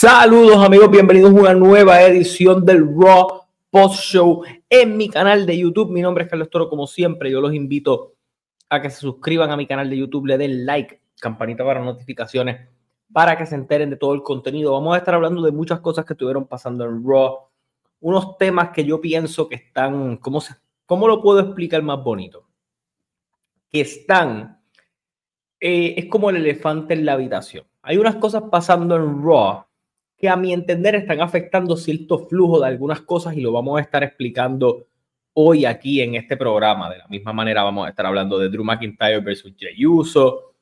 Saludos amigos, bienvenidos a una nueva edición del Raw Post Show en mi canal de YouTube. Mi nombre es Carlos Toro, como siempre, yo los invito a que se suscriban a mi canal de YouTube, le den like, campanita para notificaciones, para que se enteren de todo el contenido. Vamos a estar hablando de muchas cosas que estuvieron pasando en Raw, unos temas que yo pienso que están, ¿cómo, cómo lo puedo explicar más bonito? Que están, eh, es como el elefante en la habitación. Hay unas cosas pasando en Raw que a mi entender están afectando cierto flujo de algunas cosas y lo vamos a estar explicando hoy aquí en este programa. De la misma manera vamos a estar hablando de Drew McIntyre versus Jey Uso,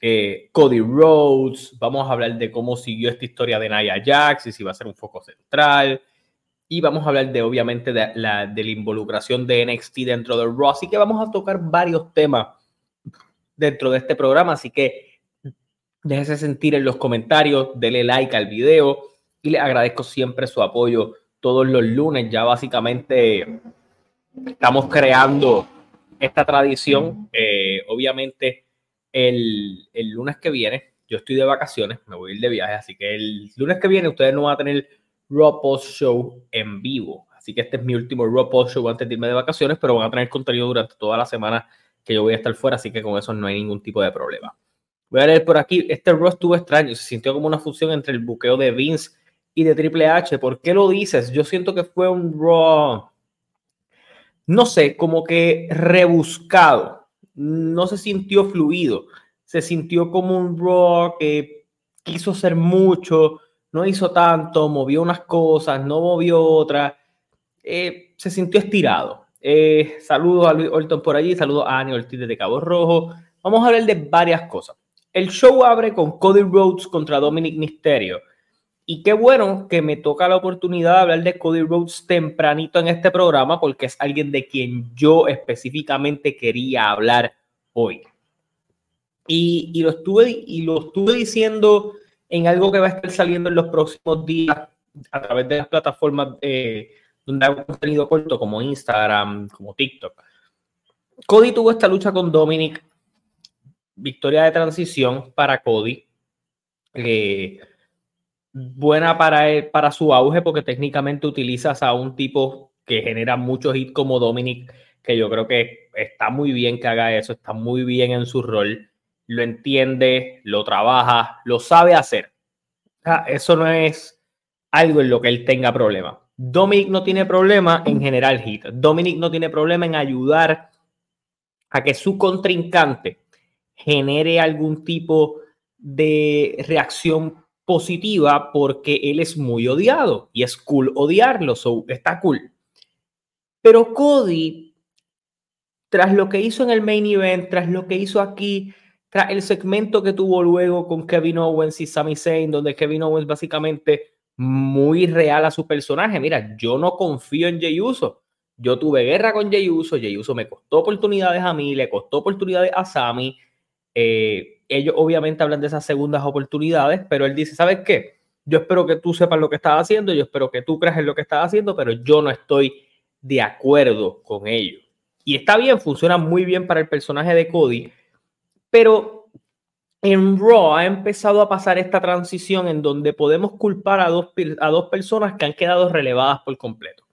eh, Cody Rhodes, vamos a hablar de cómo siguió esta historia de Nia Jax y si va a ser un foco central. Y vamos a hablar de, obviamente, de la, de involucración de NXT dentro de Raw. Así que vamos a tocar varios temas dentro de este programa. Así que Déjese sentir en los comentarios, dele like al video y le agradezco siempre su apoyo todos los lunes. Ya básicamente estamos creando esta tradición. Eh, obviamente el, el, lunes que viene, yo estoy de vacaciones, me voy a ir de viaje, así que el lunes que viene ustedes no van a tener Raw Post Show en vivo. Así que este es mi último Raw Post Show antes de irme de vacaciones, pero van a tener contenido durante toda la semana que yo voy a estar fuera, así que con eso no hay ningún tipo de problema. Voy a leer por aquí. Este Raw estuvo extraño. Se sintió como una fusión entre el buqueo de Vince y de Triple H. ¿Por qué lo dices? Yo siento que fue un Raw, no sé, como que rebuscado. No se sintió fluido. Se sintió como un Raw que quiso hacer mucho, no hizo tanto, movió unas cosas, no movió otras. Eh, se sintió estirado. Eh, saludos a Luis Orton por allí, saludos a Ani Ortiz de Cabo Rojo. Vamos a hablar de varias cosas. El show abre con Cody Rhodes contra Dominic Mysterio. Y qué bueno que me toca la oportunidad de hablar de Cody Rhodes tempranito en este programa, porque es alguien de quien yo específicamente quería hablar hoy. Y, lo, estuve, y lo estuve diciendo en algo que va a estar saliendo en los próximos días a través de las plataformas eh, donde hago contenido corto, como Instagram, como TikTok. Cody tuvo esta lucha con Dominic victoria de transición para Cody. Eh, buena para, para su auge porque técnicamente utilizas a un tipo que genera muchos hits como Dominic, que yo creo que está muy bien que haga eso, está muy bien en su rol, lo entiende, lo trabaja, lo sabe hacer. eso no es algo en lo que él tenga problema. Dominic no tiene problema en general hit. Dominic no tiene problema en ayudar a que su contrincante genere algún tipo de reacción positiva porque él es muy odiado y es cool odiarlo, so, está cool. Pero Cody, tras lo que hizo en el main event, tras lo que hizo aquí, tras el segmento que tuvo luego con Kevin Owens y Sami Zayn, donde Kevin Owens básicamente muy real a su personaje. Mira, yo no confío en Jey Uso. Yo tuve guerra con Jey Uso, Jey Uso me costó oportunidades a mí, le costó oportunidades a Sami eh, ellos obviamente hablan de esas segundas oportunidades, pero él dice, ¿sabes qué? Yo espero que tú sepas lo que estás haciendo, yo espero que tú creas en lo que estás haciendo, pero yo no estoy de acuerdo con ello. Y está bien, funciona muy bien para el personaje de Cody, pero en Raw ha empezado a pasar esta transición en donde podemos culpar a dos, a dos personas que han quedado relevadas por completo.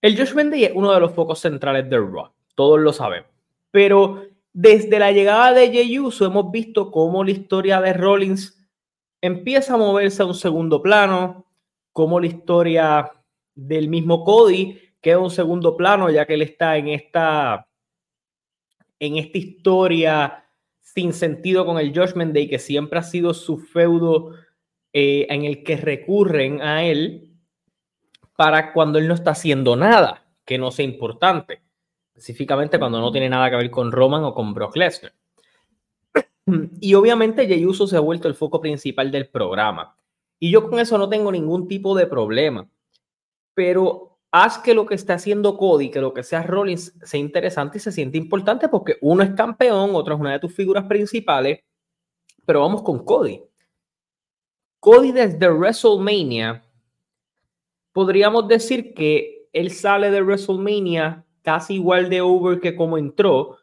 El Josh Day es uno de los focos centrales de Raw, todos lo sabemos, pero desde la llegada de Jey Uso hemos visto cómo la historia de Rollins empieza a moverse a un segundo plano, cómo la historia del mismo Cody queda un segundo plano ya que él está en esta en esta historia sin sentido con el Judgment Day que siempre ha sido su feudo eh, en el que recurren a él para cuando él no está haciendo nada que no sea importante específicamente cuando no tiene nada que ver con Roman o con Brock Lesnar. Y obviamente Jey Uso se ha vuelto el foco principal del programa. Y yo con eso no tengo ningún tipo de problema. Pero haz que lo que esté haciendo Cody, que lo que sea Rollins, sea interesante y se siente importante porque uno es campeón, otro es una de tus figuras principales. Pero vamos con Cody. Cody desde WrestleMania, podríamos decir que él sale de WrestleMania casi igual de over que como entró,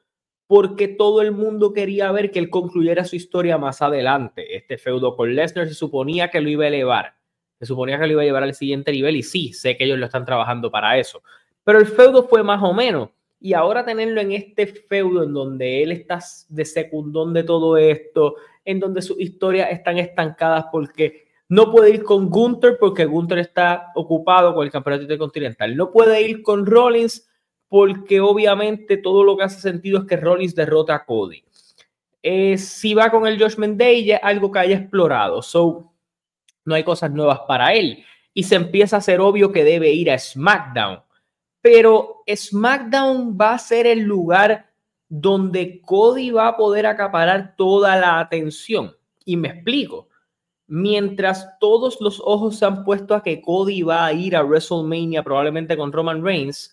porque todo el mundo quería ver que él concluyera su historia más adelante. Este feudo con Lesnar se suponía que lo iba a elevar, se suponía que lo iba a llevar al siguiente nivel y sí, sé que ellos lo están trabajando para eso. Pero el feudo fue más o menos. Y ahora tenerlo en este feudo en donde él está de secundón de todo esto, en donde sus historias están estancadas porque no puede ir con Gunther porque Gunther está ocupado con el campeonato intercontinental. No puede ir con Rollins porque obviamente todo lo que hace sentido es que Rollins derrota a Cody. Eh, si va con el Josh Day, ya es algo que haya explorado. So, no hay cosas nuevas para él. Y se empieza a ser obvio que debe ir a SmackDown. Pero SmackDown va a ser el lugar donde Cody va a poder acaparar toda la atención. Y me explico. Mientras todos los ojos se han puesto a que Cody va a ir a WrestleMania probablemente con Roman Reigns,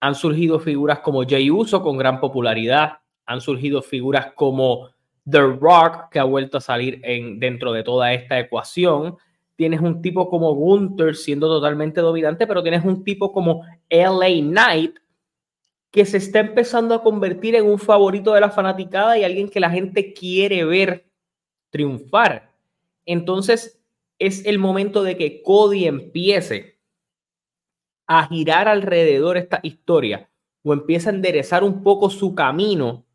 han surgido figuras como Jay Uso con gran popularidad, han surgido figuras como The Rock que ha vuelto a salir en, dentro de toda esta ecuación. Tienes un tipo como Gunther siendo totalmente dominante, pero tienes un tipo como LA Knight que se está empezando a convertir en un favorito de la fanaticada y alguien que la gente quiere ver triunfar. Entonces es el momento de que Cody empiece a girar alrededor esta historia o empieza a enderezar un poco su camino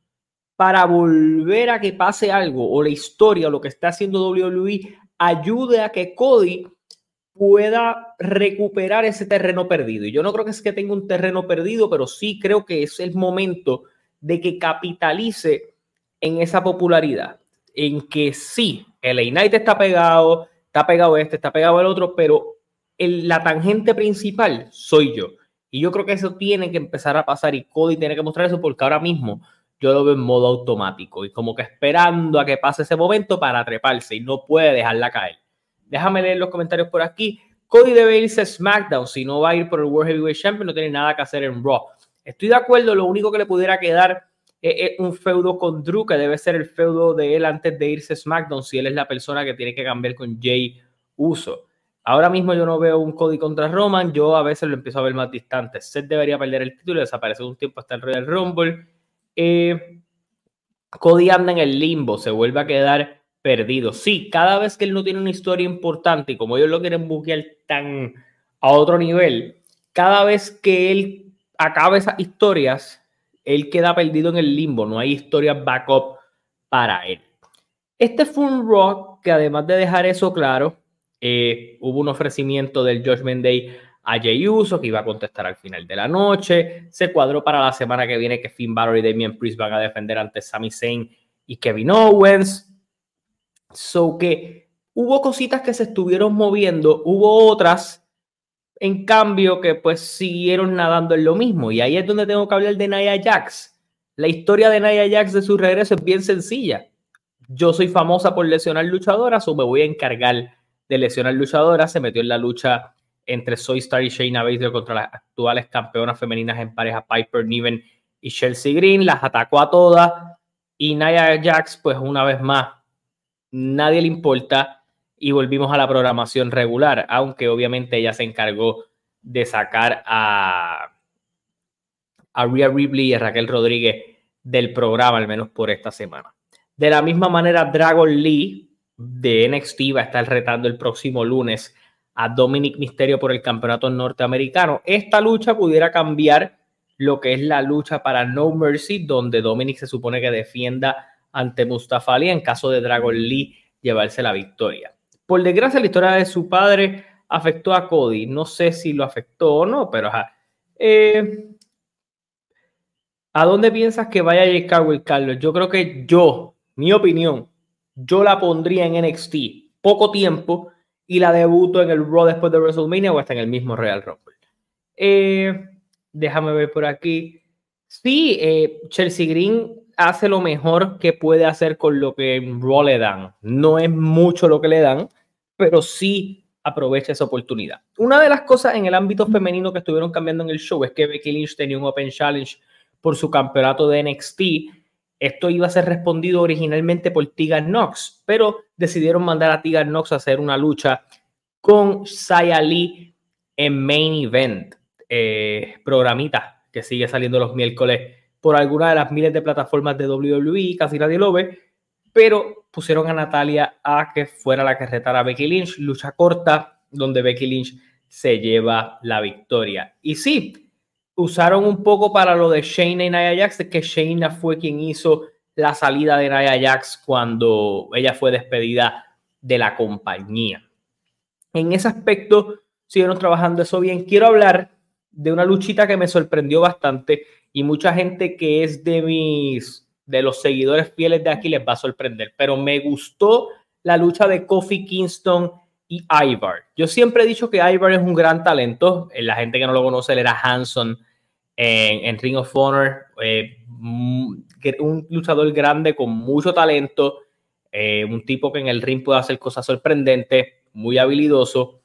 para volver a que pase algo o la historia o lo que está haciendo WWE ayude a que Cody pueda recuperar ese terreno perdido. Y yo no creo que es que tenga un terreno perdido, pero sí creo que es el momento de que capitalice en esa popularidad, en que sí, el United está pegado, está pegado este, está pegado el otro, pero la tangente principal soy yo. Y yo creo que eso tiene que empezar a pasar y Cody tiene que mostrar eso porque ahora mismo yo lo veo en modo automático y como que esperando a que pase ese momento para treparse y no puede dejarla caer. Déjame leer los comentarios por aquí. Cody debe irse a SmackDown. Si no va a ir por el World Heavyweight Champion, no tiene nada que hacer en Raw. Estoy de acuerdo. Lo único que le pudiera quedar es, un feudo con Drew, que debe ser el feudo de él antes de irse a SmackDown, si él es la persona que tiene que cambiar con Jay Uso. Ahora mismo yo no veo un Cody contra Roman, yo a veces lo empiezo a ver más distante. Seth debería perder el título y desaparecer un tiempo hasta el Royal Rumble. Eh, Cody anda en el limbo, se vuelve a quedar perdido. Sí, cada vez que él no tiene una historia importante y como ellos lo quieren buscar tan a otro nivel, cada vez que él acaba esas historias, él queda perdido en el limbo, no hay historias backup para él. Este fue un rock que además de dejar eso claro, eh, hubo un ofrecimiento del Judgment Day a Jay Uso que iba a contestar al final de la noche. Se cuadró para la semana que viene que Finn Balor y Damian Priest van a defender ante Sami Zayn y Kevin Owens. So que hubo cositas que se estuvieron moviendo, hubo otras, en cambio, que pues siguieron nadando en lo mismo. Y ahí es donde tengo que hablar de Nia Jax. La historia de Nia Jax de su regreso es bien sencilla. Yo soy famosa por lesionar luchadoras o me voy a encargar de lesionar luchadoras, se metió en la lucha entre Soy Star y Shayna Baszler contra las actuales campeonas femeninas en pareja Piper Niven y Chelsea Green, las atacó a todas y Nia Jax, pues una vez más, nadie le importa y volvimos a la programación regular, aunque obviamente ella se encargó de sacar a, a Rhea Ripley y a Raquel Rodríguez del programa, al menos por esta semana. De la misma manera, Dragon Lee de NXT va a estar retando el próximo lunes a Dominic Misterio por el campeonato norteamericano. Esta lucha pudiera cambiar lo que es la lucha para No Mercy, donde Dominic se supone que defienda ante Mustafa Ali en caso de Dragon Lee llevarse la victoria. Por desgracia, la historia de su padre afectó a Cody. No sé si lo afectó o no, pero eh, ¿A dónde piensas que vaya Jake Carwell, Carlos? Yo creo que yo, mi opinión, yo la pondría en NXT poco tiempo y la debuto en el Raw después de WrestleMania o hasta en el mismo Real Rumble. Eh, déjame ver por aquí. Sí, eh, Chelsea Green hace lo mejor que puede hacer con lo que en Raw le dan. No es mucho lo que le dan, pero sí aprovecha esa oportunidad. Una de las cosas en el ámbito femenino que estuvieron cambiando en el show es que Becky Lynch tenía un Open Challenge por su campeonato de NXT esto iba a ser respondido originalmente por Tegan Knox, pero decidieron mandar a Tegan Knox a hacer una lucha con Saya Lee en Main Event, eh, programita que sigue saliendo los miércoles por alguna de las miles de plataformas de WWE, casi nadie lo ve, pero pusieron a Natalia a que fuera la que retara a Becky Lynch, lucha corta, donde Becky Lynch se lleva la victoria. Y sí, usaron un poco para lo de Shayna y Nia Jax, de que Shayna fue quien hizo la salida de Nia Jax cuando ella fue despedida de la compañía. En ese aspecto, siguieron trabajando eso bien. Quiero hablar de una luchita que me sorprendió bastante y mucha gente que es de mis de los seguidores fieles de aquí les va a sorprender, pero me gustó la lucha de Kofi Kingston y Ivar. Yo siempre he dicho que Ivar es un gran talento. La gente que no lo conoce, él era Hanson en, Ring of Honor. Eh, un luchador grande con mucho talento. Eh, un tipo que en el ring puede hacer cosas sorprendentes, muy habilidoso.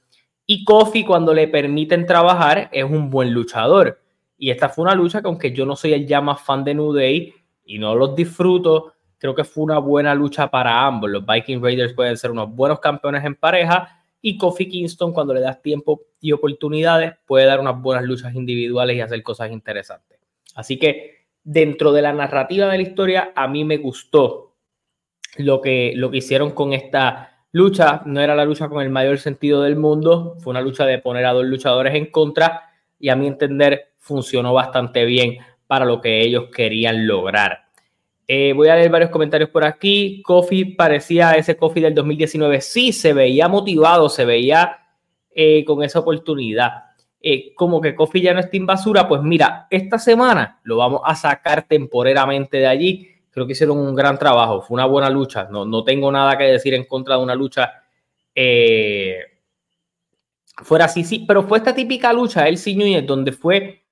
Y Kofi, cuando le permiten trabajar, es un buen luchador. Y esta fue una lucha que, aunque yo no soy el ya más fan de New Day y no los disfruto, creo que fue una buena lucha para ambos. Los Viking Raiders pueden ser unos buenos campeones en pareja. Y Kofi Kingston, cuando le das tiempo y oportunidades, puede dar unas buenas luchas individuales y hacer cosas interesantes. Así que dentro de la narrativa de la historia, a mí me gustó lo que, lo que hicieron con esta lucha. No era la lucha con el mayor sentido del mundo, fue una lucha de poner a dos luchadores en contra y a mi entender funcionó bastante bien para lo que ellos querían lograr. Eh, voy a leer varios comentarios por aquí. Kofi parecía ese Kofi del 2019. Sí, se veía motivado, se veía eh, con esa oportunidad. Eh, como que Kofi ya no está en basura, pues mira, esta semana lo vamos a sacar temporeramente de allí. Creo que hicieron un gran trabajo, fue una buena lucha. No, no tengo nada que decir en contra de una lucha fuera así, sí, pero fue esta típica lucha, el Núñez, donde fue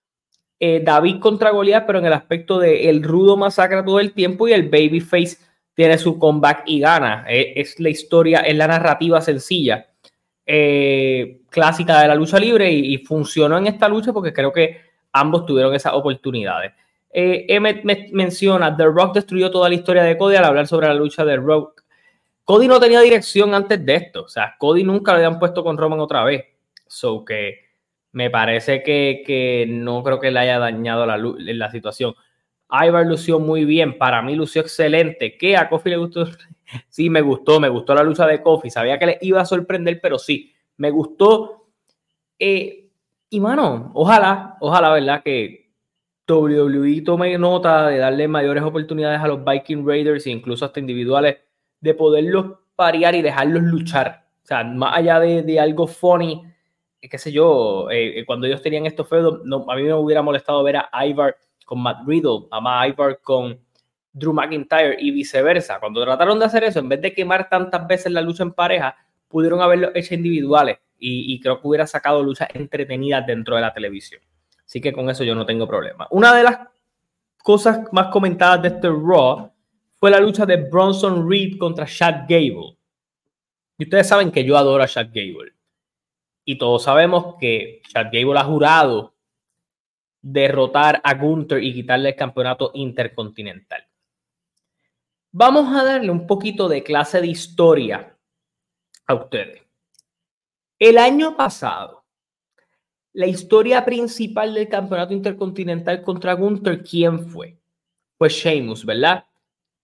David contra Goliath, pero en el aspecto de el rudo masacra todo el tiempo y el babyface tiene su comeback y gana. es la historia, es la narrativa sencilla eh, clásica de la lucha libre y, funcionó en esta lucha porque creo que ambos tuvieron esas oportunidades. Eh, me, menciona, The Rock destruyó toda la historia de Cody al hablar sobre la lucha de Rock. Cody no tenía dirección antes de esto, o sea, Cody nunca lo habían puesto con Roman otra vez. So que me parece que, no creo que le haya dañado la, la situación. Ivar lució muy bien, para mí lució excelente. ¿Qué a Kofi le gustó Sí, me gustó, me gustó la lucha de Kofi. Sabía que le iba a sorprender, pero sí, me gustó. Eh, y mano, ojalá, ojalá, ¿verdad? Que WWE tome nota de darle mayores oportunidades a los Viking Raiders e incluso hasta individuales de poderlos parear y dejarlos luchar. O sea, más allá de, algo funny, qué sé yo, eh, cuando ellos tenían estos feudos, a mí me hubiera molestado ver a Ivar con Matt Riddle, a Ivar con Drew McIntyre y viceversa. Cuando trataron de hacer eso, en vez de quemar tantas veces la lucha en pareja, pudieron haberlo hecho individuales y, creo que hubiera sacado luchas entretenidas dentro de la televisión. Así que con eso yo no tengo problema. Una de las cosas más comentadas de este Raw fue la lucha de Bronson Reed contra Chad Gable. Y ustedes saben que yo adoro a Chad Gable. Y todos sabemos que Chad Gable ha jurado derrotar a Gunther y quitarle el campeonato intercontinental. Vamos a darle un poquito de clase de historia a ustedes. El año pasado, la historia principal del campeonato intercontinental contra Gunther, ¿quién fue? Pues Sheamus, ¿verdad?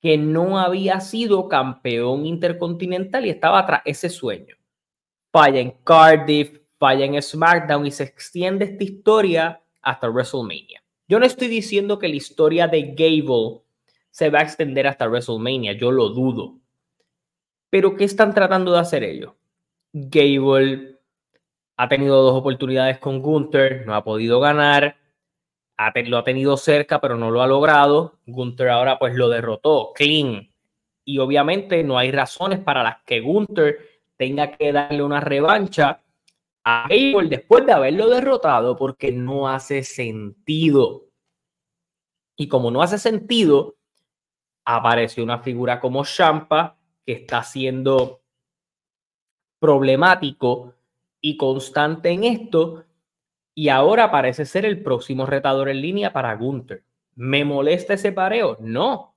Que no había sido campeón intercontinental y estaba tras ese sueño. Falla en Cardiff, falla en SmackDown y se extiende esta historia hasta WrestleMania. Yo no estoy diciendo que la historia de Gable se va a extender hasta WrestleMania, yo lo dudo. Pero ¿qué están tratando de hacer ellos? Gable ha tenido dos oportunidades con Gunther, no ha podido ganar, lo ha tenido cerca, pero no lo ha logrado. Gunther ahora pues lo derrotó, clean. Y obviamente no hay razones para las que Gunther tenga que darle una revancha a Gable después de haberlo derrotado, porque no hace sentido. Y como no hace sentido, apareció una figura como Champa que está siendo problemático y constante en esto y ahora parece ser el próximo retador en línea para Gunther. ¿Me molesta ese pareo? No.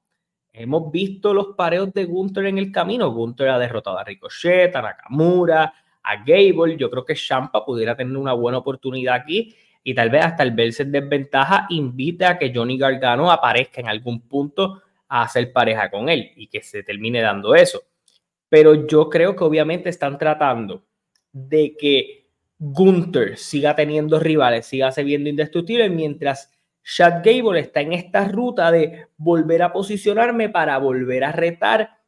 Hemos visto los pareos de Gunther en el camino. Gunther ha derrotado a Ricochet, a Nakamura, a Gable. Yo creo que Champa pudiera tener una buena oportunidad aquí. y tal vez hasta el verse en desventaja invite a que Johnny Gargano aparezca en algún punto a hacer pareja con él y que se termine dando eso. Pero yo creo que obviamente están tratando de que Gunther siga teniendo rivales, siga siendo indestructible, mientras Chad Gable está en esta ruta de volver a posicionarme para volver a retar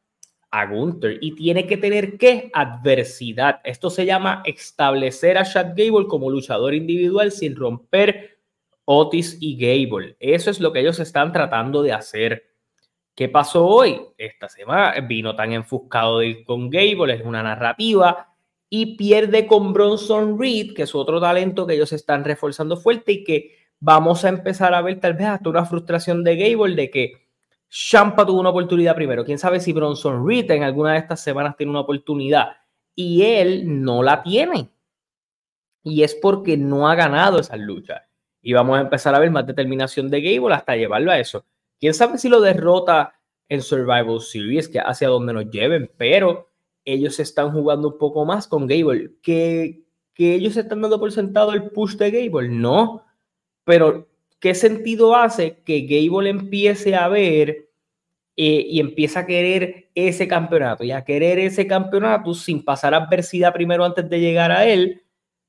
a Gunther y tiene que tener qué adversidad. Esto se llama establecer a Chad Gable como luchador individual sin romper Otis y Gable. Eso es lo que ellos están tratando de hacer. ¿Qué pasó hoy? Esta semana vino tan enfuscado con Gable, es una narrativa y pierde con Bronson Reed, que es otro talento que ellos están reforzando fuerte y que vamos a empezar a ver tal vez hasta una frustración de Gable de que Champa tuvo una oportunidad primero. Quién sabe si Bronson Reed en alguna de estas semanas tiene una oportunidad y él no la tiene. Y es porque no ha ganado esa lucha. Y vamos a empezar a ver más determinación de Gable hasta llevarlo a eso. Quién sabe si lo derrota en Survival Series, que hacia donde nos lleven, pero ellos están jugando un poco más con Gable. ¿Que, que ellos están dando por sentado el push de Gable? No, pero ¿qué sentido hace que Gable empiece a ver eh, y empieza a querer ese campeonato y a querer ese campeonato sin pasar adversidad primero antes de llegar a él?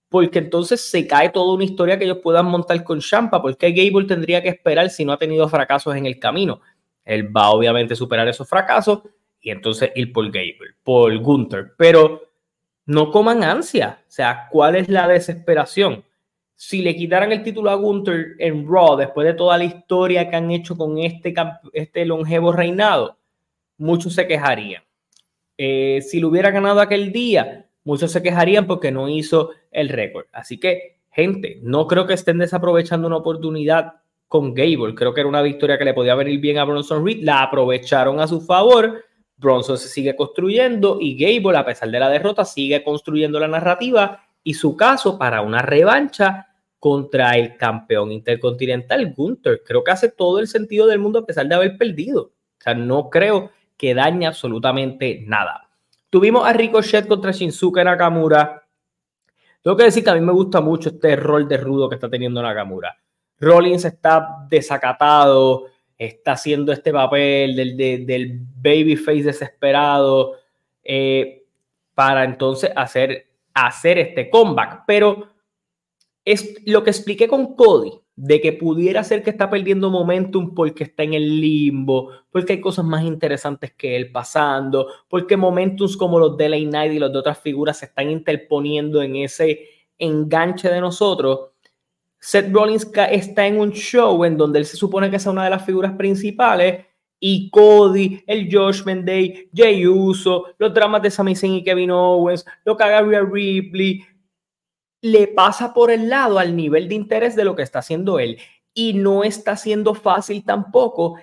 Porque entonces se cae toda una historia que ellos puedan montar con Champa, porque Gable tendría que esperar si no ha tenido fracasos en el camino. Él va obviamente a superar esos fracasos y entonces ir por Gable, por Gunther. Pero no coman ansia. O sea, ¿cuál es la desesperación? Si le quitaran el título a Gunther en Raw después de toda la historia que han hecho con este, este longevo reinado, muchos se quejarían. Eh, si lo hubiera ganado aquel día, muchos se quejarían porque no hizo el récord. Así que, gente, no creo que estén desaprovechando una oportunidad con Gable. Creo que era una victoria que le podía venir bien a Bronson Reed. La aprovecharon a su favor Bronson se sigue construyendo y Gable, a pesar de la derrota, sigue construyendo la narrativa y su caso para una revancha contra el campeón intercontinental Gunther. Creo que hace todo el sentido del mundo a pesar de haber perdido. O sea, no creo que dañe absolutamente nada. Tuvimos a Ricochet contra Shinsuke Nakamura. Tengo que decir que a mí me gusta mucho este rol de rudo que está teniendo Nakamura. Rollins está desacatado, está haciendo este papel del, del babyface desesperado eh, para entonces hacer, hacer este comeback. Pero es lo que expliqué con Cody, de que pudiera ser que está perdiendo momentum porque está en el limbo, porque hay cosas más interesantes que él pasando, porque momentums como los de Late Night y los de otras figuras se están interponiendo en ese enganche de nosotros. Seth Rollins está en un show en donde él se supone que es una de las figuras principales y Cody, el Judgment Day, Jay Uso, los dramas de Sami Zayn y Kevin Owens, lo que haga Rhea Ripley, le pasa por el lado al nivel de interés de lo que está haciendo él. Y no está siendo fácil tampoco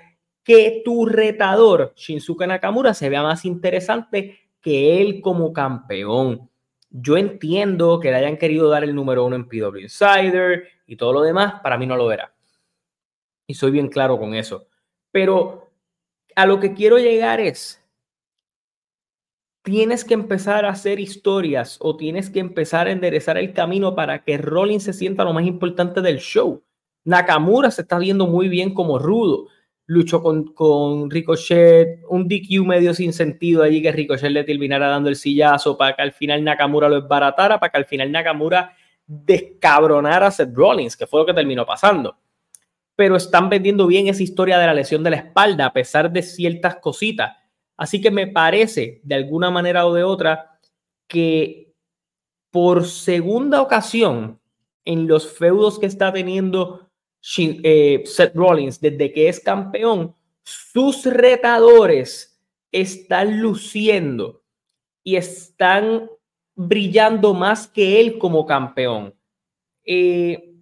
que tu retador, Shinsuke Nakamura, se vea más interesante que él como campeón. Yo entiendo que le hayan querido dar el número uno en PW Insider y todo lo demás, para mí no lo era. Y soy bien claro con eso. Pero a lo que quiero llegar es, tienes que empezar a hacer historias o tienes que empezar a enderezar el camino para que Rollins se sienta lo más importante del show. Nakamura se está viendo muy bien como rudo luchó con, con Ricochet, un DQ medio sin sentido allí que Ricochet le terminara dando el sillazo para que al final Nakamura lo esbaratara, para que al final Nakamura descabronara a Seth Rollins, que fue lo que terminó pasando. Pero están vendiendo bien esa historia de la lesión de la espalda, a pesar de ciertas cositas. Así que me parece, de alguna manera o de otra, que por segunda ocasión en los feudos que está teniendo eh, Seth Rollins, desde que es campeón, sus retadores están luciendo y están brillando más que él como campeón. Eh,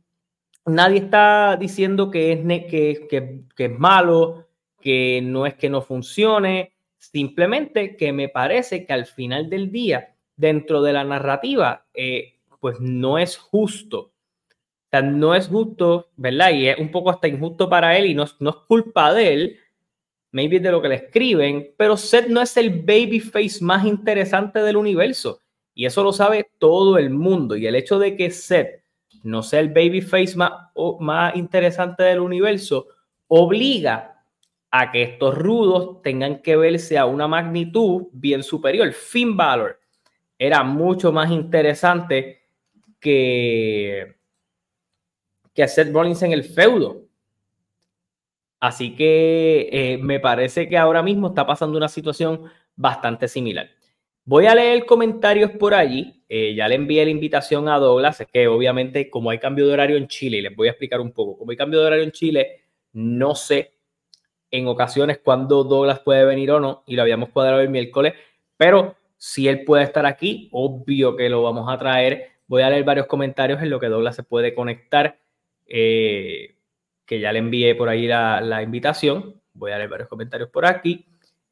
nadie está diciendo que es, que, que, es malo, que no es que no funcione, simplemente que me parece que al final del día, dentro de la narrativa, eh, pues no es justo no es justo, ¿verdad? Y es un poco hasta injusto para él y no, no es culpa de él, maybe de lo que le escriben, pero Seth no es el babyface más interesante del universo. Y eso lo sabe todo el mundo. Y el hecho de que Seth no sea el babyface más, más interesante del universo, obliga a que estos rudos tengan que verse a una magnitud bien superior. Finn Balor era mucho más interesante que, que Seth Rollins en el feudo. Así que eh, me parece que ahora mismo está pasando una situación bastante similar. Voy a leer comentarios por allí. Eh, ya le envié la invitación a Douglas. Es que obviamente, como hay cambio de horario en Chile, y les voy a explicar un poco. Como hay cambio de horario en Chile, no sé en ocasiones cuándo Douglas puede venir o no. Y lo habíamos cuadrado el miércoles. Pero si él puede estar aquí, obvio que lo vamos a traer. Voy a leer varios comentarios en lo que Douglas se puede conectar. Eh, que ya le envié por ahí la, invitación. Voy a leer varios comentarios por aquí.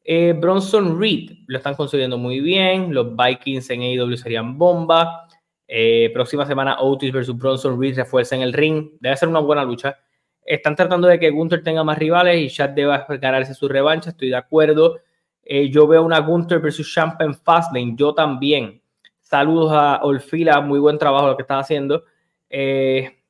Eh, Bronson Reed lo están consiguiendo muy bien. Los Vikings en AEW serían bomba. Eh, próxima semana Otis versus Bronson Reed refuerza en el ring. Debe ser una buena lucha. Están tratando de que Gunther tenga más rivales y Chad deba ganarse su revancha. Estoy de acuerdo. Eh, yo veo una Gunther versus Champ en Fastlane. Yo también. Saludos a Olfila. Muy buen trabajo lo que están haciendo. Eh,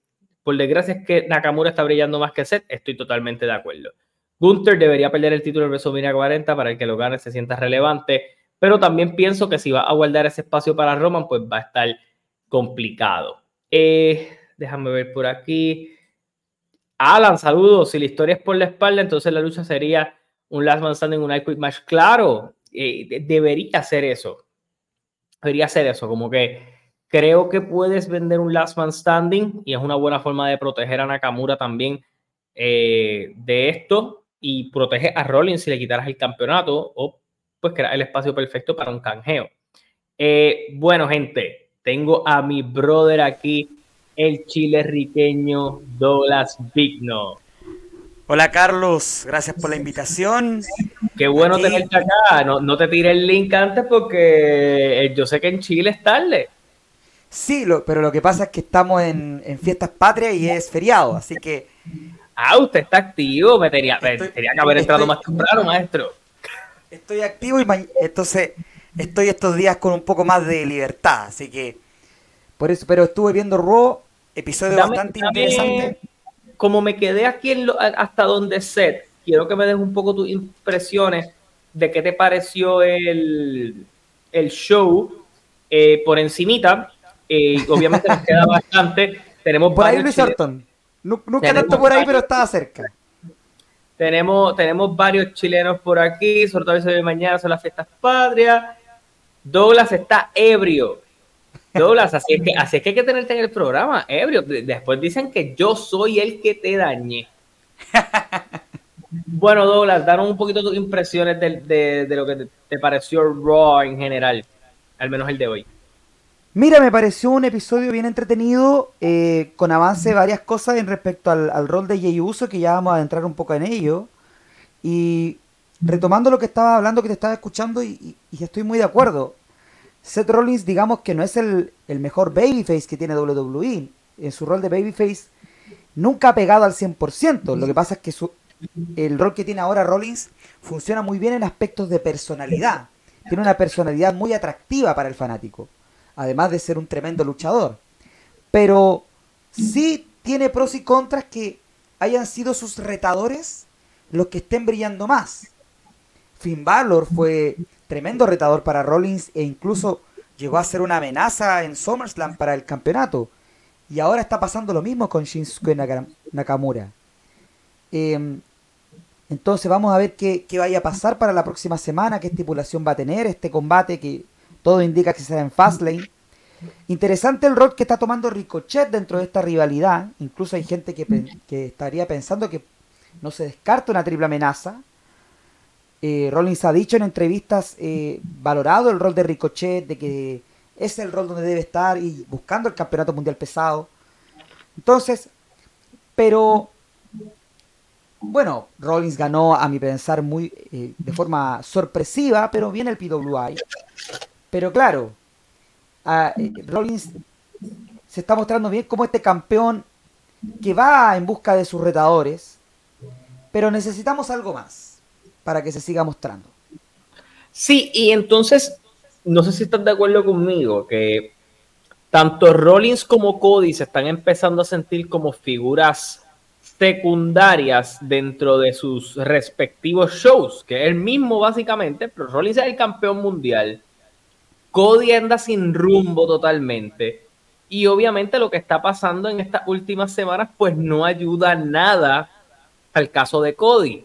por desgracia es que Nakamura está brillando más que Seth, estoy totalmente de acuerdo. Gunther debería perder el título de WrestleMania 40 para que lo gane se sienta relevante, pero también pienso que si va a guardar ese espacio para Roman, pues va a estar complicado. Eh, déjame ver por aquí. Alan, saludos. Si la historia es por la espalda, entonces la lucha sería un Last Man Standing, un Quick Match. Claro, eh, debería ser eso. Debería ser eso, como que Creo que puedes vender un Last Man Standing y es una buena forma de proteger a Nakamura también eh, de esto y protege a Rollins si le quitaras el campeonato o pues crear el espacio perfecto para un canjeo. Eh, bueno, gente, tengo a mi brother aquí, el chile riqueño Douglas Vigno. Hola Carlos, gracias por la invitación. Qué bueno tenerte acá. No, no, te tiré el link antes porque eh, yo sé que en Chile es tarde. Sí, pero lo que pasa es que estamos en, fiestas patrias y es feriado, así que... Ah, usted está activo, me tenía, que haber entrado más temprano, maestro. Estoy activo y entonces estoy estos días con un poco más de libertad, así que... Por eso, pero estuve viendo Raw, episodio bastante interesante. Como me quedé aquí en hasta donde set, quiero que me des un poco tus impresiones de qué te pareció el, el show eh, por encimita eh, obviamente nos queda bastante. Tenemos por ahí Luis Orton. Nunca tanto por ahí, pero estaba cerca. Tenemos, tenemos varios chilenos por aquí, sobre todo de mañana son las fiestas patrias. Douglas está ebrio. Douglas, así es, que, así es que hay que tenerte en el programa, ebrio. Después dicen que yo soy el que te dañé. bueno, Douglas, danos un poquito tus impresiones de, lo que te pareció Raw en general, al menos el de hoy. Mira, me pareció un episodio bien entretenido, eh, con avance de varias cosas en respecto al, rol de Jey Uso, que ya vamos a adentrar un poco en ello. Y retomando lo que estaba hablando, que te estaba escuchando, y, estoy muy de acuerdo. Seth Rollins, digamos que no es el, mejor babyface que tiene WWE. En su rol de babyface nunca ha pegado al 100%. Lo que pasa es que su, el rol que tiene ahora Rollins funciona muy bien en aspectos de personalidad. Tiene una personalidad muy atractiva para el fanático además de ser un tremendo luchador. Pero sí tiene pros y contras que hayan sido sus retadores los que estén brillando más. Finn Balor fue tremendo retador para Rollins e incluso llegó a ser una amenaza en SummerSlam para el campeonato. Y ahora está pasando lo mismo con Shinsuke Nakamura. Em, entonces vamos a ver qué, qué, vaya a pasar para la próxima semana, qué estipulación va a tener este combate que todo indica que será en Fastlane. Interesante el rol que está tomando Ricochet dentro de esta rivalidad. Incluso hay gente que, estaría pensando que no se descarta una triple amenaza. Eh, Rollins ha dicho en entrevistas, eh, valorado el rol de Ricochet, de que es el rol donde debe estar y buscando el campeonato mundial pesado. Entonces, pero bueno, Rollins ganó a mi pensar muy eh, de forma sorpresiva, pero viene el PWI. Pero claro, eh, Rollins se está mostrando bien como este campeón que va en busca de sus retadores, pero necesitamos algo más para que se siga mostrando. Sí, y entonces, no sé si estás de acuerdo conmigo, que tanto Rollins como Cody se están empezando a sentir como figuras secundarias dentro de sus respectivos shows, que es el mismo básicamente, pero Rollins es el campeón mundial. Cody anda sin rumbo totalmente. Y obviamente lo que está pasando en estas últimas semanas, pues no ayuda nada al caso de Cody.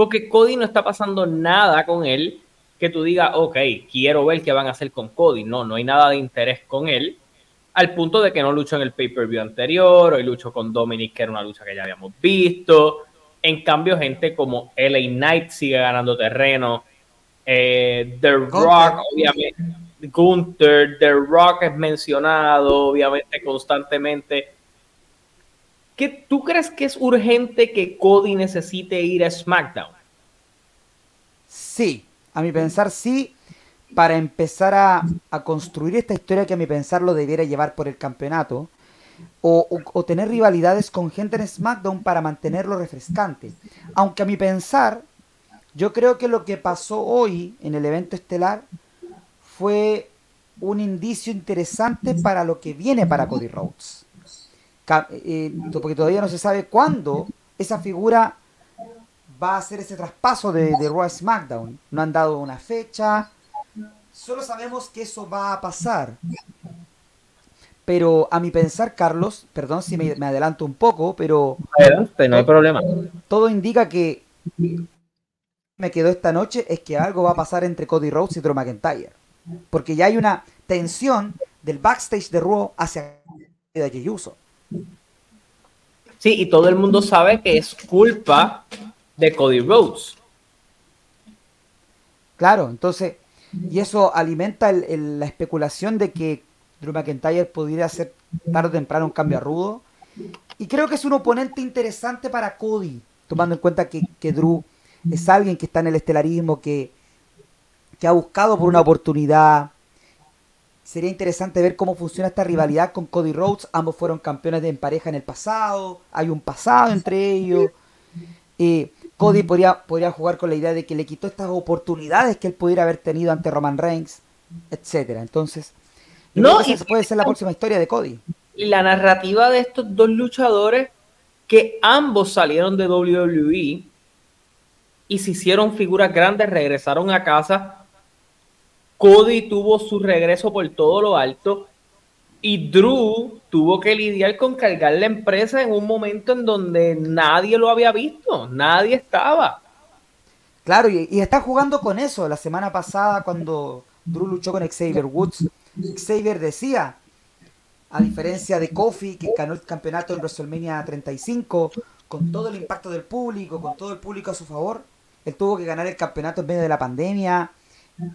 Porque Cody no está pasando nada con él que tú digas, ok, quiero ver qué van a hacer con Cody. No, no hay nada de interés con él. Al punto de que no luchó en el pay-per-view anterior, hoy luchó con Dominic, que era una lucha que ya habíamos visto. En cambio, gente como LA Knight sigue ganando terreno. Eh, The Rock, obviamente. Gunther, The Rock es mencionado, obviamente, constantemente. ¿Qué, ¿Tú crees que es urgente que Cody necesite ir a SmackDown? Sí, a mi pensar sí, para empezar a, construir esta historia que a mi pensar lo debiera llevar por el campeonato. O, tener rivalidades con gente en SmackDown para mantenerlo refrescante. Aunque a mi pensar, yo creo que lo que pasó hoy en el evento estelar fue un indicio interesante para lo que viene para Cody Rhodes. Eh, porque todavía no se sabe cuándo esa figura va a hacer ese traspaso de, de Raw SmackDown. No han dado una fecha. Solo sabemos que eso va a pasar. Pero a mi pensar, Carlos, perdón si me, adelanto un poco, pero... Adelante, no hay problema. Todo indica que me quedó esta noche es que algo va a pasar entre Cody Rhodes y Drew McIntyre. Porque ya hay una tensión del backstage de Raw hacia de Uso. Sí, y todo el mundo sabe que es culpa de Cody Rhodes. Claro, entonces, y eso alimenta la especulación de que Drew McIntyre pudiera hacer tarde o temprano un cambio a rudo. Y creo que es un oponente interesante para Cody, tomando en cuenta que, Drew es alguien que está en el estelarismo, que, que ha buscado por una oportunidad. Sería interesante ver cómo funciona esta rivalidad con Cody Rhodes. Ambos fueron campeones de en pareja en el pasado. Hay un pasado entre ellos. Eh, Cody podría, podría jugar con la idea de que le quitó estas oportunidades que él pudiera haber tenido ante Roman Reigns, etcétera. Entonces, no, esa puede ser la próxima historia de Cody. Y la narrativa de estos dos luchadores que ambos salieron de WWE y se hicieron figuras grandes, regresaron a casa. Cody tuvo su regreso por todo lo alto y Drew tuvo que lidiar con cargar la empresa en un momento en donde nadie lo había visto, nadie estaba. Claro, y, está jugando con eso. La semana pasada, cuando Drew luchó con Xavier Woods, Xavier decía, a diferencia de Kofi, que ganó el campeonato en WrestleMania 35, con todo el impacto del público, con todo el público a su favor, él tuvo que ganar el campeonato en medio de la pandemia,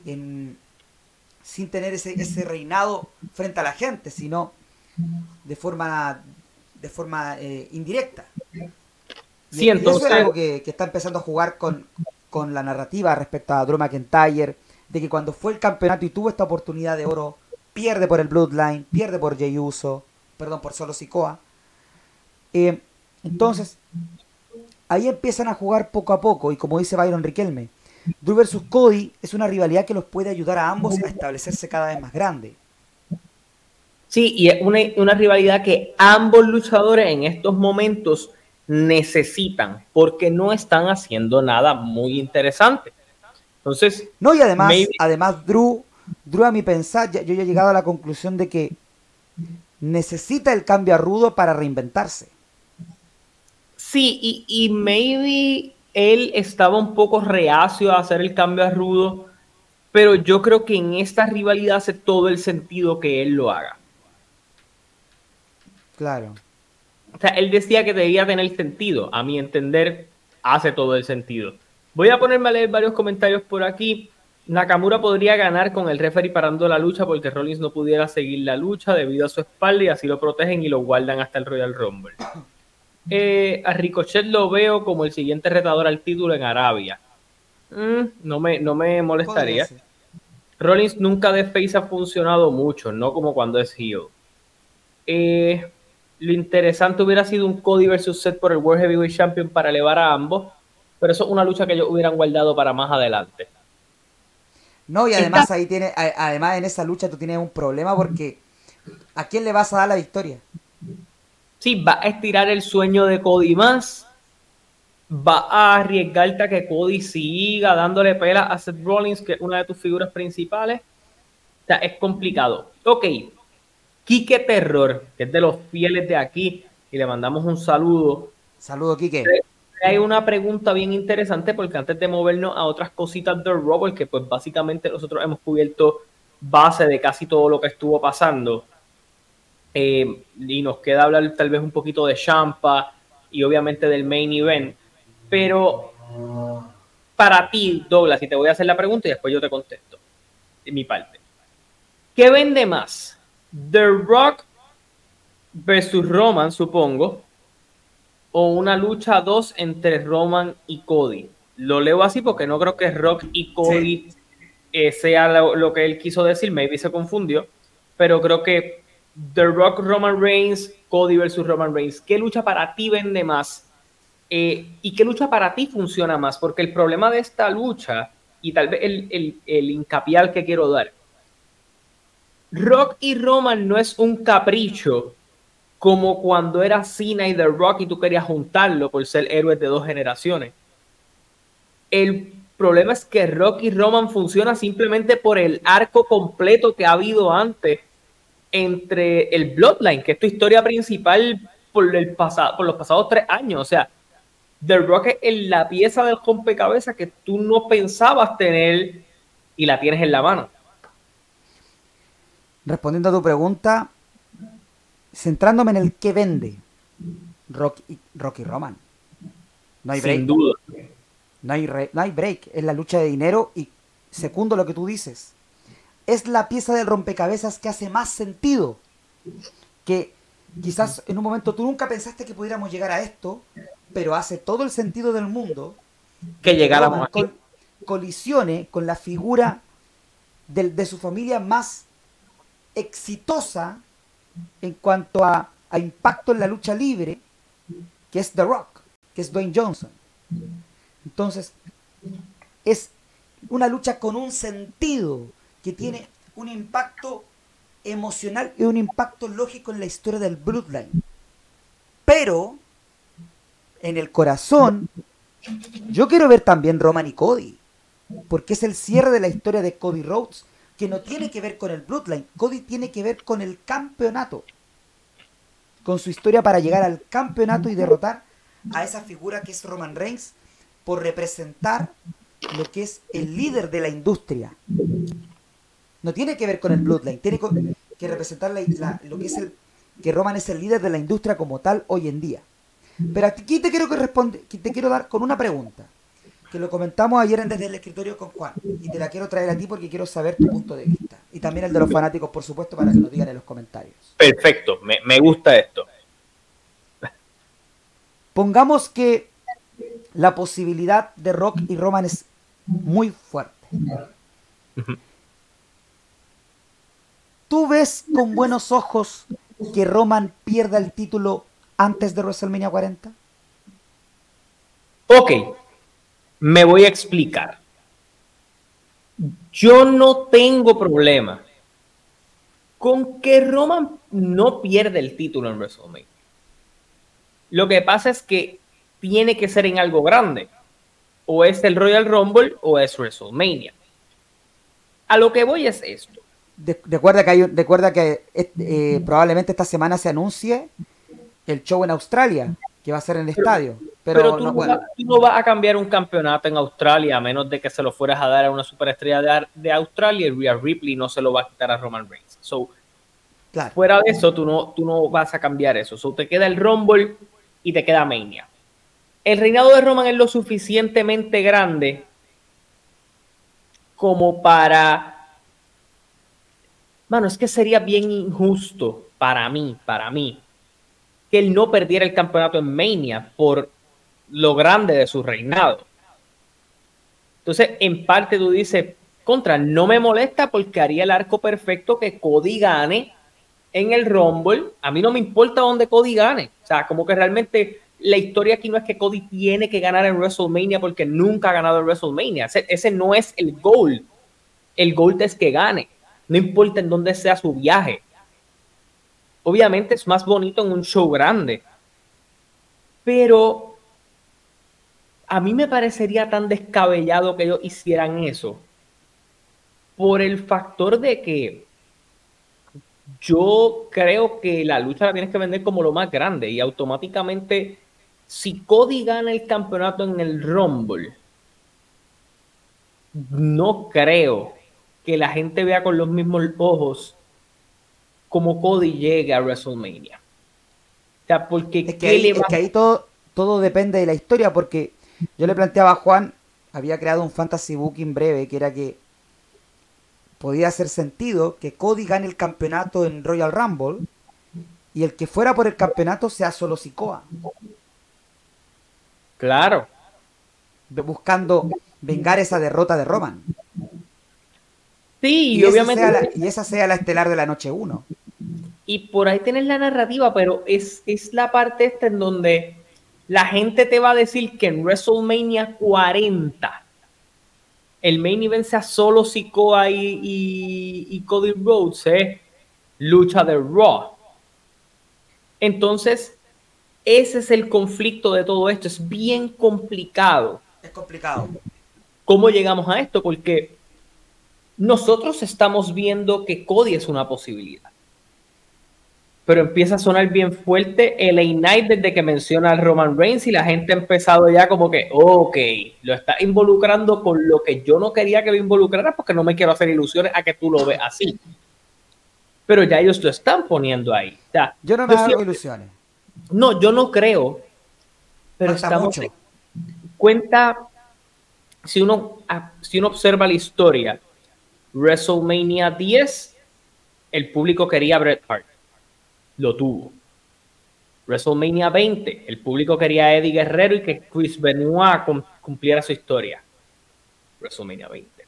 en, sin tener ese, ese reinado frente a la gente, sino de forma, de forma eh, indirecta. Sí, entonces... eso es algo que, está empezando a jugar con, la narrativa respecto a Drew McIntyre, de que cuando fue el campeonato y tuvo esta oportunidad de oro, pierde por el Bloodline, pierde por Jey Uso, perdón, por Solo Sikoa. Eh, entonces, ahí empiezan a jugar poco a poco, y como dice Byron Riquelme, Drew versus Cody es una rivalidad que los puede ayudar a ambos a establecerse cada vez más grande. Sí, y es una, una rivalidad que ambos luchadores en estos momentos necesitan porque no están haciendo nada muy interesante. Entonces, no, y además, además Drew, Drew, a mi pensar, yo ya he llegado a la conclusión de que necesita el cambio a rudo para reinventarse. Sí, y, y maybe él estaba un poco reacio a hacer el cambio a Rudo, pero yo creo que en esta rivalidad hace todo el sentido que él lo haga. Claro. O sea, él decía que debía tener sentido. A mi entender, hace todo el sentido. Voy a ponerme a leer varios comentarios por aquí. Nakamura podría ganar con el referee parando la lucha porque Rollins no pudiera seguir la lucha debido a su espalda y así lo protegen y lo guardan hasta el Royal Rumble. Eh, a Ricochet lo veo como el siguiente retador al título en Arabia. Mm, no, me, no me molestaría. Rollins nunca de face ha funcionado mucho, no como cuando es heel. Eh, lo interesante hubiera sido un Cody versus Seth por el World Heavyweight Champion para elevar a ambos, pero eso es una lucha que ellos hubieran guardado para más adelante. No, y además ahí tiene, además en esa lucha tú tienes un problema porque ¿A quién le vas a dar la victoria? Sí, va a estirar el sueño de Cody más. Va a arriesgarte a que Cody siga dándole pela a Seth Rollins, que es una de tus figuras principales. O sea, es complicado. Ok, Quique Terror, que es de los fieles de aquí, y le mandamos un saludo. Saludo, Quique. Hay una pregunta bien interesante, porque antes de movernos a otras cositas de Robert, que pues básicamente nosotros hemos cubierto base de casi todo lo que estuvo pasando. Eh, y nos queda hablar tal vez un poquito de Champa y obviamente del main event. Pero para ti, Douglas, y te voy a hacer la pregunta y después yo te contesto de mi parte. ¿Qué vende más? ¿The Rock versus Roman, supongo? ¿O una lucha 2 entre Roman y Cody? Lo leo así porque no creo que Rock y Cody eh, sea lo, que él quiso decir, maybe se confundió, pero creo que The Rock Roman Reigns, Cody versus Roman Reigns, ¿qué lucha para ti vende más? Eh, ¿Y qué lucha para ti funciona más? Porque el problema de esta lucha, y tal vez el, el, el hincapié al que quiero dar, Rock y Roman no es un capricho como cuando era Cena y The Rock y tú querías juntarlo por ser héroes de dos generaciones. El problema es que Rocky Roman funciona simplemente por el arco completo que ha habido antes entre el Bloodline, que es tu historia principal por, el pasado, por los pasados tres años. O sea, The Rock es la pieza del rompecabezas que tú no pensabas tener y la tienes en la mano. Respondiendo a tu pregunta, centrándome en el que vende Rocky, Rocky Roman. No hay Sin duda. No hay, no hay break, es la lucha de dinero y segundo lo que tú dices, es la pieza del rompecabezas que hace más sentido. Que quizás en un momento tú nunca pensaste que pudiéramos llegar a esto, pero hace todo el sentido del mundo que llegáramos a colisione con la figura de, de, su familia más exitosa en cuanto a, a impacto en la lucha libre, que es The Rock, que es Dwayne Johnson. Entonces, es una lucha con un sentido que tiene un impacto emocional y un impacto lógico en la historia del Bloodline. Pero, en el corazón, yo quiero ver también Roman y Cody, porque es el cierre de la historia de Cody Rhodes, que no tiene que ver con el Bloodline, Cody tiene que ver con el campeonato, con su historia para llegar al campeonato y derrotar a esa figura que es Roman Reigns, por representar lo que es el líder de la industria. No tiene que ver con el Bloodline, tiene que representar lo que es el que Roman es el líder de la industria como tal hoy en día. Pero aquí te quiero que responde, te quiero dar con una pregunta que lo comentamos ayer en desde el escritorio con Juan y te la quiero traer a ti porque quiero saber tu punto de vista y también el de los fanáticos por supuesto para que lo digan en los comentarios. Perfecto, me, me gusta esto. Pongamos que la posibilidad de Rock y Roman es muy fuerte. ¿Tú ves con buenos ojos que Roman pierda el título antes de WrestleMania 40? Ok, me voy a explicar. Yo no tengo problema con que Roman no pierda el título en WrestleMania. Lo que pasa es que tiene que ser en algo grande. O es el Royal Rumble o es WrestleMania. A lo que voy es esto. Recuerda que, hay, recuerda que eh, probablemente esta semana se anuncie el show en Australia, que va a ser en el estadio. Pero, tú, no, vas a cambiar un campeonato en Australia a menos de que se lo fueras a dar a una superestrella de, de Australia y Rhea Ripley no se lo va a quitar a Roman Reigns. So, Fuera de eso, tú no, tú no vas a cambiar eso. So, te queda el Rumble y te queda Mania el reinado de Roman es lo suficientemente grande como para... Bueno, es que sería bien injusto para mí, para mí, que él no perdiera el campeonato en Mania por lo grande de su reinado. Entonces, en parte tú dices, contra, no me molesta porque haría el arco perfecto que Cody gane en el Rumble. A mí no me importa dónde Cody gane. O sea, como que realmente la historia aquí no es que Cody tiene que ganar en WrestleMania porque nunca ha ganado en WrestleMania. Ese, no es el goal. El goal es que gane. No importa en dónde sea su viaje. obviamente es más bonito en un show grande. Pero a mí me parecería tan descabellado que ellos hicieran eso por el factor de que yo creo que la lucha la tienes que vender como lo más grande y automáticamente si Cody gana el campeonato en el Rumble, no creo que la gente vea con los mismos ojos como Cody llegue a WrestleMania. O sea, porque es que, ahí, todo, todo depende de la historia, porque yo le planteaba a Juan, había creado un fantasy booking breve, que era que podía hacer sentido que Cody gane el campeonato en Royal Rumble y el que fuera por el campeonato sea solo Sikoa. Claro. Buscando vengar esa derrota de Roman. Sí, y, obviamente. y esa sea la estelar de la noche 1. Y por ahí tienes la narrativa, pero es, es la parte esta en donde la gente te va a decir que en WrestleMania 40 el main event sea solo Sikoa y, y, Cody Rhodes, ¿eh? lucha de Raw. Entonces, ese es el conflicto de todo esto. Es bien complicado. Es complicado. ¿Cómo llegamos a esto? Porque nosotros estamos viendo que Cody es una posibilidad pero empieza a sonar bien fuerte el Knight desde que menciona al Roman Reigns y la gente ha empezado ya como que, ok, lo está involucrando con lo que yo no quería que lo involucrara porque no me quiero hacer ilusiones a que tú lo veas así. Pero ya ellos lo están poniendo ahí. yo no me hago ilusiones. No, yo no creo. Pero estamos cuenta, si uno, si uno observa la historia, WrestleMania 10, el público quería Bret Hart lo tuvo. WrestleMania 20, el público quería Eddie Guerrero y que Chris Benoit cumpliera su historia. WrestleMania 20.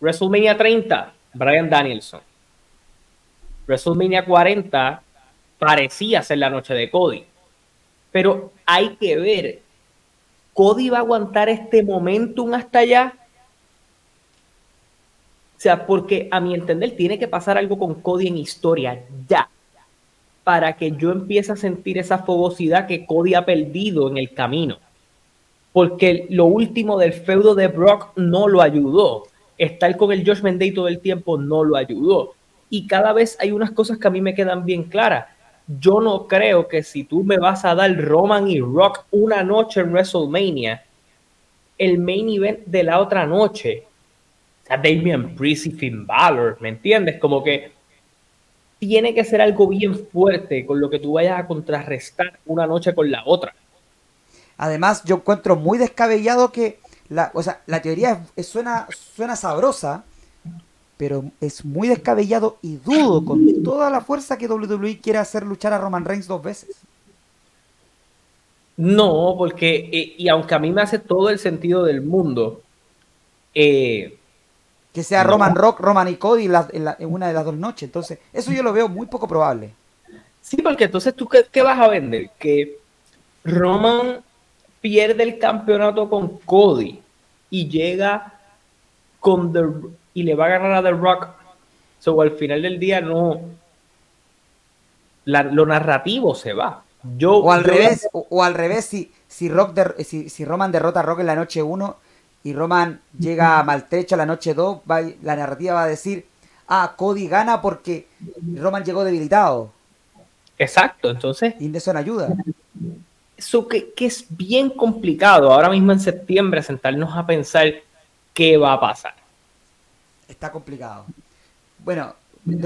WrestleMania 30, Brian Danielson. WrestleMania 40 parecía ser la noche de Cody. Pero hay que ver, ¿Cody va a aguantar este momentum hasta allá? O sea, porque a mi entender tiene que pasar algo con Cody en historia ya para que yo empiece a sentir esa fogosidad que Cody ha perdido en el camino. Porque lo último del feudo de Brock no lo ayudó. Estar con el Josh Day todo el tiempo no lo ayudó. Y cada vez hay unas cosas que a mí me quedan bien claras. Yo no creo que si tú me vas a dar Roman y Rock una noche en WrestleMania, el main event de la otra noche, sea, Damian Priest y Finn Balor, ¿me entiendes? Como que tiene que ser algo bien fuerte con lo que tú vayas a contrarrestar una noche con la otra. Además, yo encuentro muy descabellado que la, o sea, la teoría suena, suena sabrosa, pero es muy descabellado y dudo con toda la fuerza que WWE quiere hacer luchar a Roman Reigns dos veces. No, porque, eh, y aunque a mí me hace todo el sentido del mundo, eh, que sea Roman Rock, Roman y Cody en, una de las dos noches. Entonces, eso yo lo veo muy poco probable. Sí, porque entonces tú qué, vas a vender? Que Roman pierde el campeonato con Cody y llega con The, y le va a ganar a The Rock. So, al final del día no lo narrativo se va. Yo, o al revés, o, al revés, si, si, Rock si, si Roman derrota a Rock en la noche 1 y Roman llega maltrecho a la noche 2, la narrativa va a decir, ah, Cody gana porque Roman llegó debilitado. Exacto, entonces... Y eso no ayuda. Eso que, es bien complicado ahora mismo en septiembre sentarnos a pensar qué va a pasar. Está complicado. Bueno,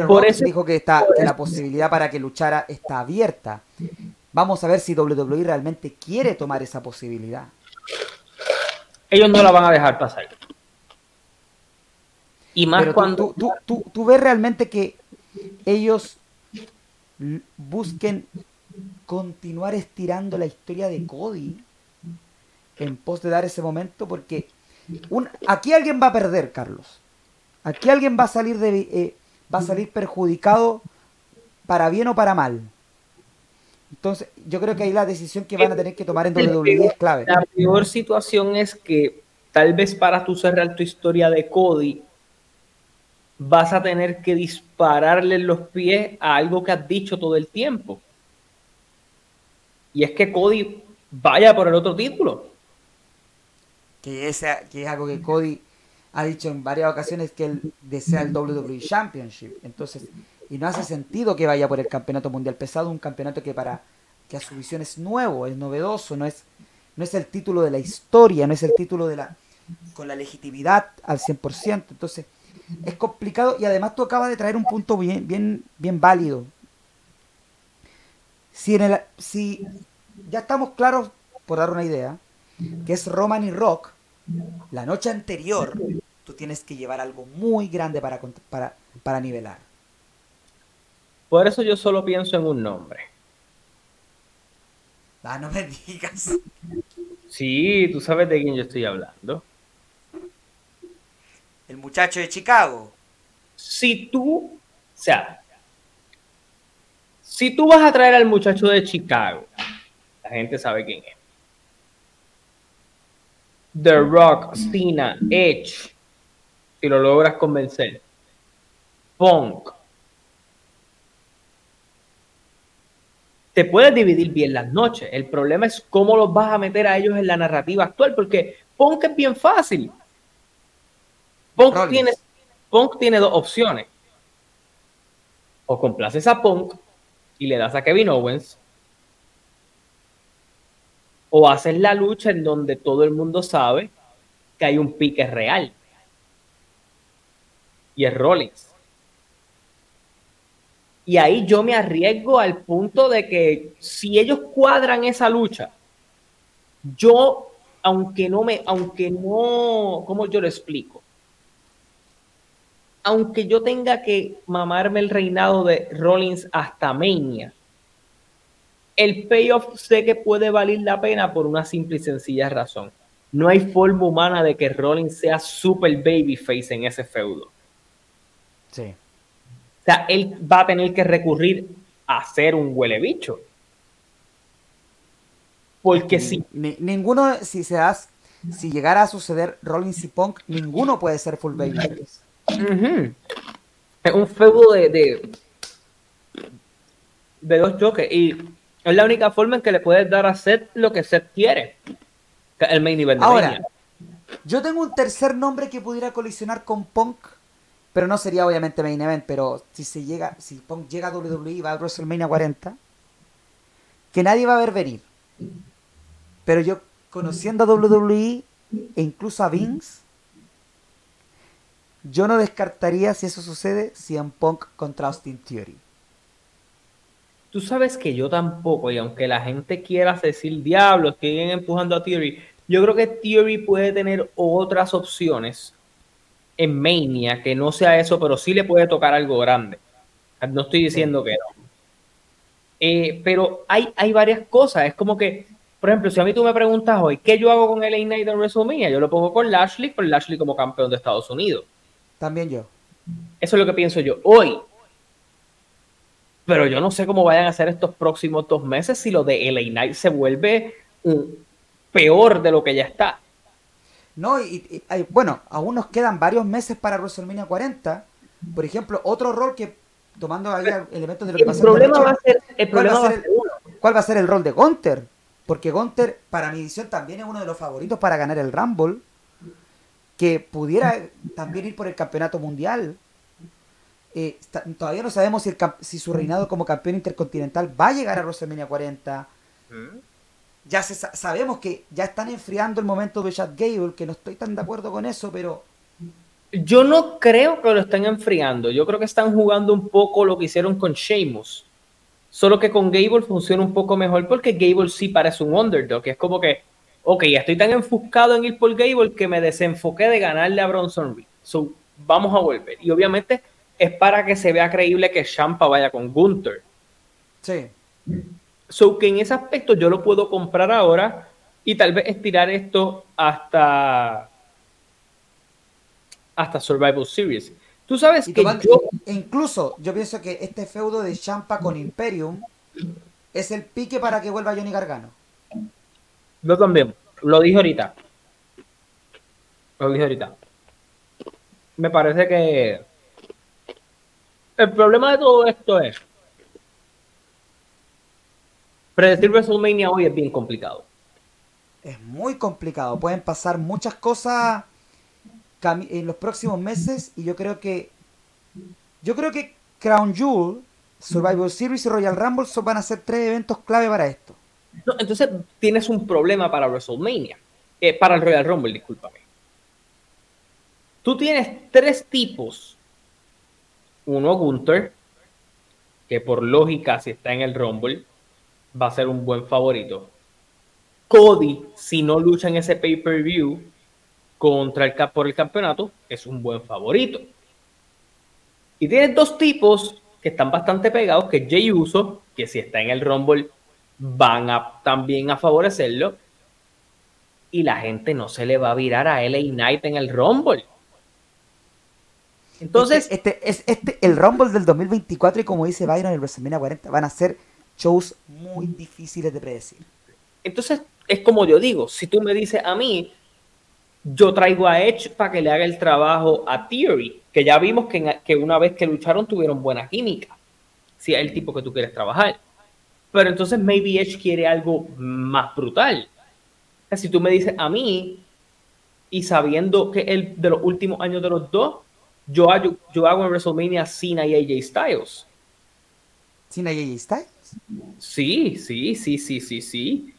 por eso, dijo que, está, que la posibilidad para que luchara está abierta. Vamos a ver si WWE realmente quiere tomar esa posibilidad ellos no la van a dejar pasar. Y más cuando... Tú, tú, tú, ves realmente que ellos busquen continuar estirando la historia de Cody en pos de dar ese momento porque un, aquí alguien va a perder Carlos aquí alguien va a salir de eh, va a salir perjudicado para bien o para mal entonces, yo creo que ahí la decisión que van a tener que tomar en WWE es clave. La peor situación es que tal vez para tú cerrar tu historia de Cody, vas a tener que dispararle en los pies a algo que has dicho todo el tiempo. Y es que Cody vaya por el otro título. Que, que es algo que Cody ha dicho en varias ocasiones que él desea el WWE Championship. Entonces, y no hace sentido que vaya por el campeonato mundial pesado, un campeonato que para que a su visión es nuevo, es novedoso, no es, no es el título de la historia, no es el título de la con la legitimidad al 100%. Entonces, es complicado y además tú acabas de traer un punto bien, bien, bien válido. Si, en el, si ya estamos claros, por dar una idea, que es Roman y Rock, la noche anterior tú tienes que llevar algo muy grande para, para, para nivelar. Por eso yo solo pienso en un nombre. Ah, no me digas. Sí, tú sabes de quién yo estoy hablando. El muchacho de Chicago. Si tú, o sea, si tú vas a traer al muchacho de Chicago, la gente sabe quién es. The Rock, Cena, Edge, si lo logras convencer. Punk. Te puedes dividir bien las noches. El problema es cómo los vas a meter a ellos en la narrativa actual, porque Punk es bien fácil. Punk tiene, Punk tiene dos opciones. O complaces a Punk y le das a Kevin Owens, o haces la lucha en donde todo el mundo sabe que hay un pique real. Y es Rollins. Y ahí yo me arriesgo al punto de que si ellos cuadran esa lucha, yo, aunque no me, aunque no, ¿cómo yo lo explico? Aunque yo tenga que mamarme el reinado de Rollins hasta Mania, el payoff sé que puede valer la pena por una simple y sencilla razón. No hay forma humana de que Rollins sea super babyface en ese feudo. Sí. Sea, él va a tener que recurrir a ser un huele bicho. Porque si. ninguno, si se das, si llegara a suceder Rollins y Punk, ninguno puede ser full babyface. Es un feudo de, de, de dos choques. Y es la única forma en que le puedes dar a Seth lo que Seth quiere. Que el main event Ahora, yo tengo un tercer nombre que pudiera colisionar con Punk, pero no sería obviamente main event, pero si se llega, si Punk llega a WWE y va a WrestleMania 40, que nadie va a ver venir. Pero yo, conociendo a WWE e incluso a Vince, yo no descartaría si eso sucede si en Punk contra Austin Theory. Tú sabes que yo tampoco, y aunque la gente quiera decir diablos que empujando a Theory, yo creo que Theory puede tener otras opciones en Mania que no sea eso, pero sí le puede tocar algo grande. No estoy diciendo que no. Eh, pero hay, hay varias cosas. Es como que, por ejemplo, si a mí tú me preguntas hoy, ¿qué yo hago con el Knight en WrestleMania? Yo lo pongo con Lashley, con Lashley como campeón de Estados Unidos. También yo. Eso es lo que pienso yo. Hoy, pero yo no sé cómo vayan a ser estos próximos dos meses si lo de LA Knight se vuelve peor de lo que ya está. No, y, bueno, aún nos quedan varios meses para WrestleMania 40. Por ejemplo, otro rol que, tomando ahí elementos de lo que el problema va a ser, el problema ¿cuál, va a ser el, ¿cuál va a ser el rol de Gunter? Porque Gunter, para mi visión, también es uno de los favoritos para ganar el Rumble. Que pudiera también ir por el campeonato mundial. Eh, todavía no sabemos si, si, su reinado como campeón intercontinental va a llegar a WrestleMania 40. Ya sabemos que ya están enfriando el momento de Chad Gable, que no estoy tan de acuerdo con eso, pero... Yo no creo que lo estén enfriando. Yo creo que están jugando un poco lo que hicieron con Sheamus. Solo que con Gable funciona un poco mejor porque Gable sí parece un underdog. Es como que, ok, estoy tan enfocado en ir por Gable que me desenfoqué de ganarle a Bronson Reed. So, vamos a volver. Y obviamente es para que se vea creíble que Champa vaya con Gunther. Sí. So que en ese aspecto yo lo puedo comprar ahora y tal vez estirar esto hasta hasta Survival Series. Tú sabes que yo... incluso yo pienso que este feudo de Champa con Imperium es el pique para que vuelva Johnny Gargano. Yo también, lo dije ahorita. Lo dije ahorita. Me parece que el problema de todo esto es predecir WrestleMania hoy es bien complicado. Es muy complicado. Pueden pasar muchas cosas en los próximos meses y yo creo que yo creo que Crown Jewel, Survivor Series y Royal Rumble van a ser tres eventos clave para esto. entonces tienes un problema para WrestleMania, eh, para el Royal Rumble, discúlpame. Tú tienes tres tipos. Uno, Gunther, que por lógica, si está en el Rumble, va a ser un buen favorito. Cody, si no lucha en ese pay-per-view contra el, por el campeonato, es un buen favorito. Y tienes dos tipos que están bastante pegados, que es Jay Uso, que si está en el Rumble van a también a favorecerlo. Y la gente no se le va a virar a LA Knight en el Rumble. Entonces, este, es este, el Rumble del 2024 y como dice Byron, el WrestleMania 40 van a ser shows muy difíciles de predecir. Entonces, es como yo digo, si tú me dices a mí, yo traigo a Edge para que le haga el trabajo a Theory, que ya vimos que, que una vez que lucharon tuvieron buena química, si es el tipo que tú quieres trabajar. Pero entonces maybe Edge quiere algo más brutal. si tú me dices a mí, y sabiendo que el de los últimos años de los dos, yo, hago, yo hago en WrestleMania Cena y AJ Styles. ¿Cena y AJ Styles? Sí, sí, sí, sí, sí, sí.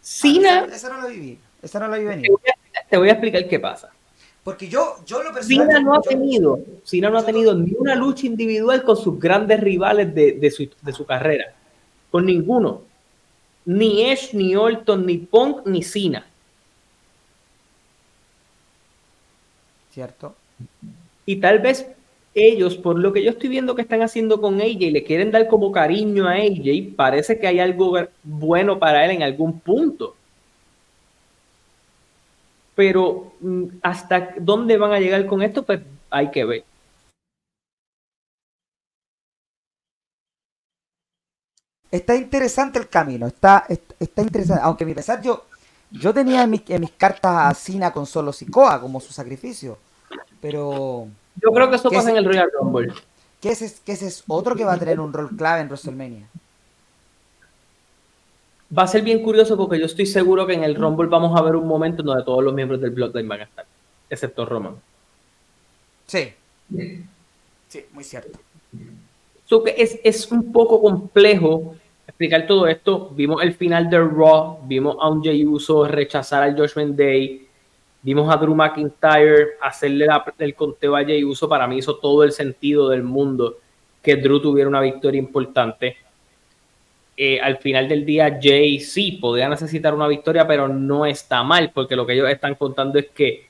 Cena. Ah, esa, no la viví. Esa no la viví te voy, a, explicar qué pasa. Porque yo, yo lo Cena no ha tenido, Cena no ha tenido ni una lucha individual con sus grandes rivales de, de, su, de su carrera. Con ninguno. Ni Edge, ni Orton, ni Punk, ni Cena. ¿Cierto? Y tal vez ellos, por lo que yo estoy viendo que están haciendo con AJ, le quieren dar como cariño a AJ, parece que hay algo bueno para él en algún punto. Pero mm, hasta dónde van a llegar con esto, pues hay que ver. Está interesante el camino, está, está, interesante, aunque mi pesar yo, yo tenía en mis, cartas a Cina con solo Sikoa como su sacrificio, pero yo creo que eso pasa en el Royal Rumble. Que ese, ese es otro que va a tener un rol clave en WrestleMania. Va a ser bien curioso porque yo estoy seguro que en el Rumble vamos a ver un momento donde todos los miembros del Bloodline van a estar, excepto Roman. Sí. Sí, muy cierto. que es, es un poco complejo explicar todo esto. Vimos el final de Raw, vimos a un Jey Uso rechazar al Judgment Day, Vimos a Drew McIntyre hacerle el conteo a Jay Uso. Para mí hizo todo el sentido del mundo que Drew tuviera una victoria importante. Eh, al final del día, Jay sí podría necesitar una victoria, pero no está mal, porque lo que ellos están contando es que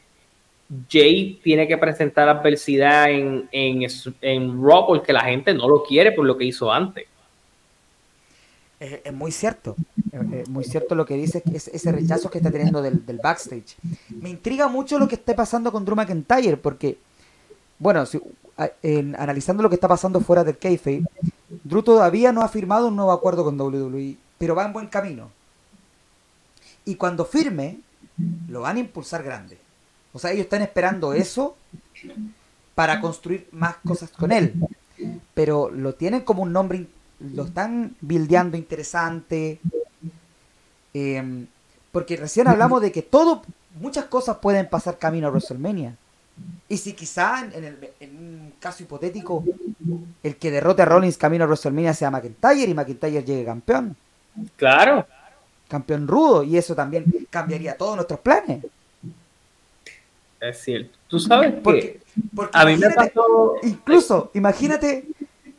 Jay tiene que presentar adversidad en, en, en Raw porque la gente no lo quiere por lo que hizo antes. Es, muy cierto, es, muy cierto lo que dice, es, ese rechazo que está teniendo del, backstage. Me intriga mucho lo que está pasando con Drew McIntyre, porque, bueno, analizando lo que está pasando fuera del kayfabe, Drew todavía no ha firmado un nuevo acuerdo con WWE, pero va en buen camino. Y cuando firme, lo van a impulsar grande. O sea, ellos están esperando eso para construir más cosas con él. Pero lo tienen como un nombre lo están bildeando interesante. Em, porque recién hablamos de que todo, muchas cosas pueden pasar camino a WrestleMania. Y si quizá en, un caso hipotético el que derrote a Rollins camino a WrestleMania sea McIntyre y McIntyre llegue campeón. Claro. Campeón rudo. Y eso también cambiaría todos nuestros planes. Es cierto. Tú sabes porque, a mí me pasó... Incluso, imagínate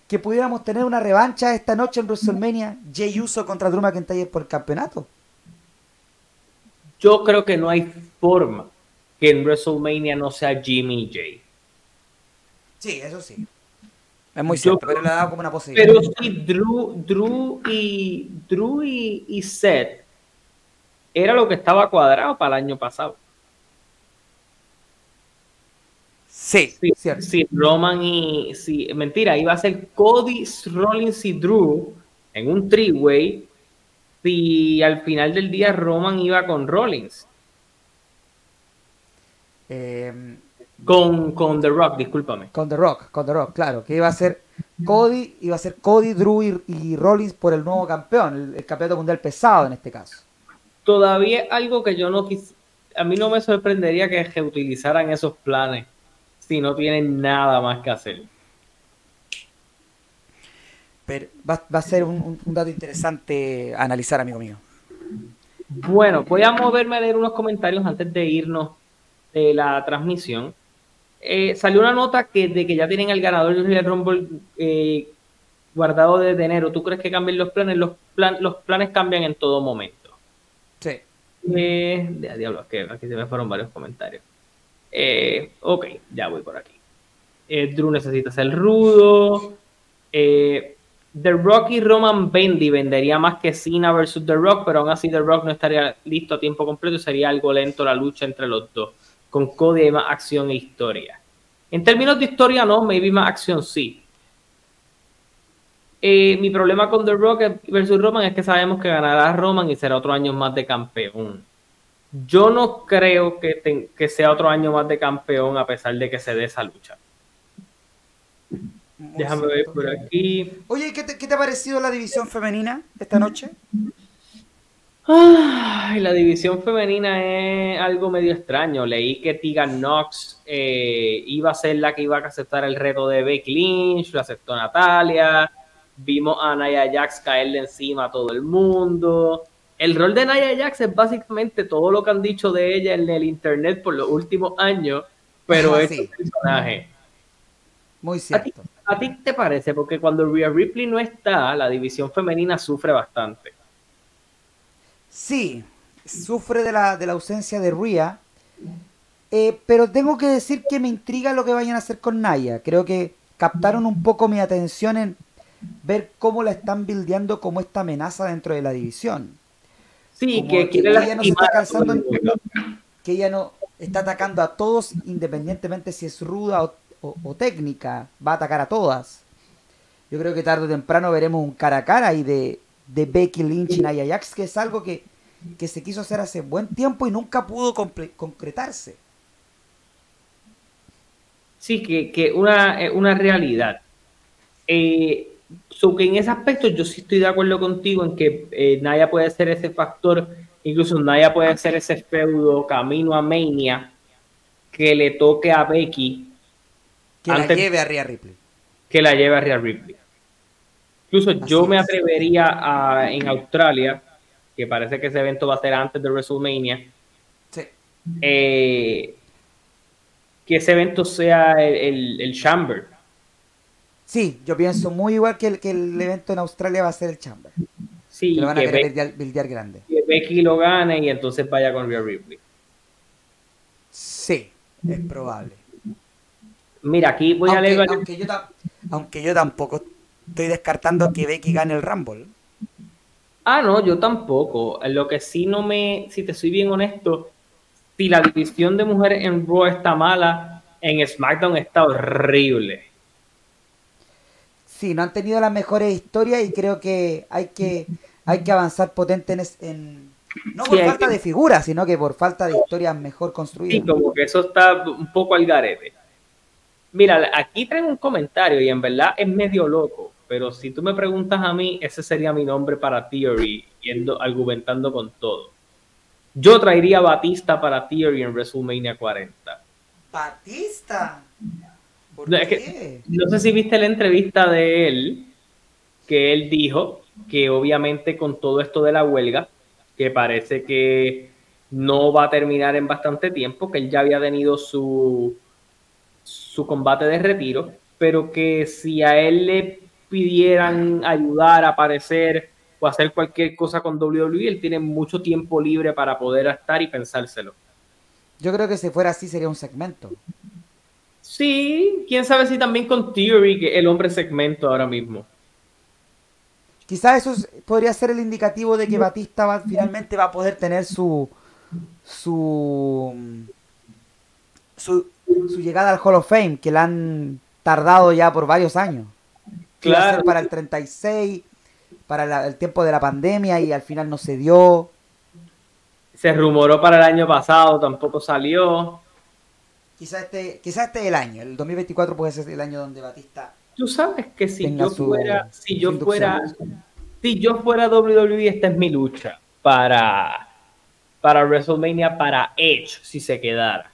que pudiéramos tener una revancha esta noche en WrestleMania, Jay Uso contra Drew McIntyre por el campeonato. Yo creo que no hay forma que en WrestleMania no sea Jimmy y Jay. Sí, eso sí. Es muy cierto, pero le ha dado como una posibilidad. Pero sí, Drew, Drew, y, Drew y Seth era lo que estaba cuadrado para el año pasado. Sí, sí, Roman y. Sí, mentira, iba a ser Cody, Rollins y Drew en un three-way. Si al final del día Roman iba con Rollins. Eh, Con, con The Rock, discúlpame. Con The Rock, con The Rock, claro. Que iba a ser Cody, iba a ser Cody, Drew y, Rollins por el nuevo campeón, el, campeonato mundial pesado en este caso. Todavía algo que yo no quis, a mí no me sorprendería que reutilizaran esos planes si no tienen nada más que hacer. Pero va, a ser un, dato interesante analizar, amigo mío. Bueno, voy a moverme a leer unos comentarios antes de irnos de la transmisión. Eh, salió una nota que de que ya tienen al ganador del Rumble eh, guardado desde enero. ¿Tú crees que cambien los planes? Los, los planes cambian en todo momento. Sí. Eh, diablo, que aquí se me fueron varios comentarios. Eh, ok, ya voy por aquí. Drew necesita ser rudo. The Rock y Roman Bendy vendería más que Cena versus The Rock, pero aún así The Rock no estaría listo a tiempo completo y sería algo lento la lucha entre los dos. Con Cody hay más acción e historia. En términos de historia, no, maybe más acción sí. Eh, mi problema con The Rock versus Roman es que sabemos que ganará Roman y será otro año más de campeón. Yo no creo que, que sea otro año más de campeón a pesar de que se dé esa lucha. Déjame ver por aquí. Oye, ¿qué te, ¿qué te ha parecido la división femenina esta noche? Ay, la división femenina es algo medio extraño. Leí que Tegan Knox eh, iba a ser la que iba a aceptar el reto de Becky Lynch, lo aceptó Natalia. Vimos a Naya Jax caerle encima a todo el mundo. El rol de Naya Jax es básicamente todo lo que han dicho de ella en el internet por los últimos años, pero es un personaje. Muy cierto. ¿A ti, te parece? Porque cuando Rhea Ripley no está, la división femenina sufre bastante. Sí, sufre de la, de la ausencia de Rhea. Eh, pero tengo que decir que me intriga lo que vayan a hacer con Naya. Creo que captaron un poco mi atención en ver cómo la están bildeando como esta amenaza dentro de la división. Sí, que, ella no está calzando que ella no está atacando a todos independientemente si es ruda o, técnica, va a atacar a todas. Yo creo que tarde o temprano veremos un cara a cara y de, de Becky Lynch y Nia Jax, que es algo que, se quiso hacer hace buen tiempo y nunca pudo concretarse. Sí, que, que una, eh, una realidad. Eh, que en ese aspecto yo sí estoy de acuerdo contigo en que eh, Naya puede ser ese factor, incluso Naya puede ser ese feudo camino a Mania que le toque a Becky. Que la lleve a Rhea Ripley. Que la lleve a Rhea Ripley. Incluso yo me atrevería a, en Australia, que parece que ese evento va a ser antes de WrestleMania, eh, que ese evento sea el, el, Chamber. Sí, yo pienso muy igual que el, que el evento en Australia va a ser el Chamber. Sí, que lo van a querer bildear, grande. Que Becky lo gane y entonces vaya con Rhea Ripley. Sí, es probable. Mira, aquí voy a leer. Aunque yo, aunque yo tampoco estoy descartando que Becky gane el Rumble. Ah, no, yo tampoco. Lo que sí no me, si te soy bien honesto, si la división de mujeres en Raw está mala, en SmackDown está horrible. Sí, no han tenido las mejores historias y creo que hay que, hay que avanzar potente en, no por falta de figuras, sino que por falta de historias mejor construidas. Sí, como que eso está un poco al garete. Mira, aquí traigo un comentario y en verdad es medio loco, pero si tú me preguntas a mí, ese sería mi nombre para Theory, yendo, argumentando con todo. Yo traería Batista para Theory en WrestleMania 40. ¿Batista? No, no sé si viste la entrevista de él, que él dijo que obviamente con todo esto de la huelga, que parece que no va a terminar en bastante tiempo, que él ya había tenido su su combate de retiro, pero que si a él le pidieran ayudar, a aparecer o hacer cualquier cosa con WWE, él tiene mucho tiempo libre para poder estar y pensárselo. Yo creo que si fuera así sería un segmento. Sí, quién sabe si también con Theory, que el hombre segmento ahora mismo. Quizás eso podría ser el indicativo de que Batista finalmente va a poder tener su su su su llegada al Hall of Fame, que la han tardado ya por varios años. Claro. Para el 36, para el tiempo de la pandemia y al final no se dio. Se rumoró para el año pasado, tampoco salió. Quizás este, quizá este es el año, el 2024 puede ser el año donde Batista. Tú sabes que si yo fuera, si yo fuera, si yo fuera WWE, esta es mi lucha para, para WrestleMania, para Edge, si se quedara.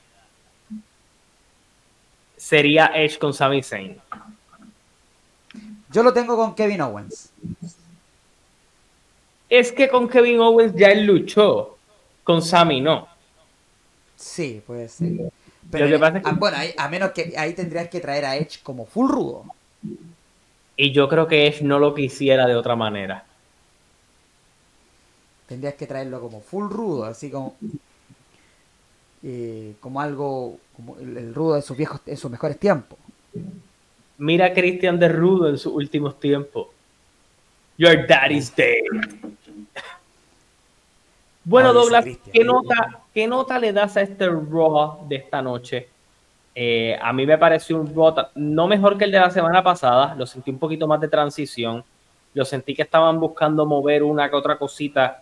Sería Edge con Sami Zayn. Yo lo tengo con Kevin Owens. Es que con Kevin Owens ya él luchó, con Sami no. Sí, puede ser. Pero ah, bueno, a menos que ahí tendrías que traer a Edge como full rudo. Y yo creo que Edge no lo quisiera de otra manera. Tendrías que traerlo como full rudo, así como eh, como algo como el, rudo de sus viejos, en sus mejores tiempos. Mira a Christian de Rudo en sus últimos tiempos. Your daddy's dead. Bueno, Douglas, ¿qué nota, ¿qué nota le das a este Raw de esta noche? Eh, a mí me pareció un Raw no mejor que el de la semana pasada, lo sentí un poquito más de transición, lo sentí que estaban buscando mover una que otra cosita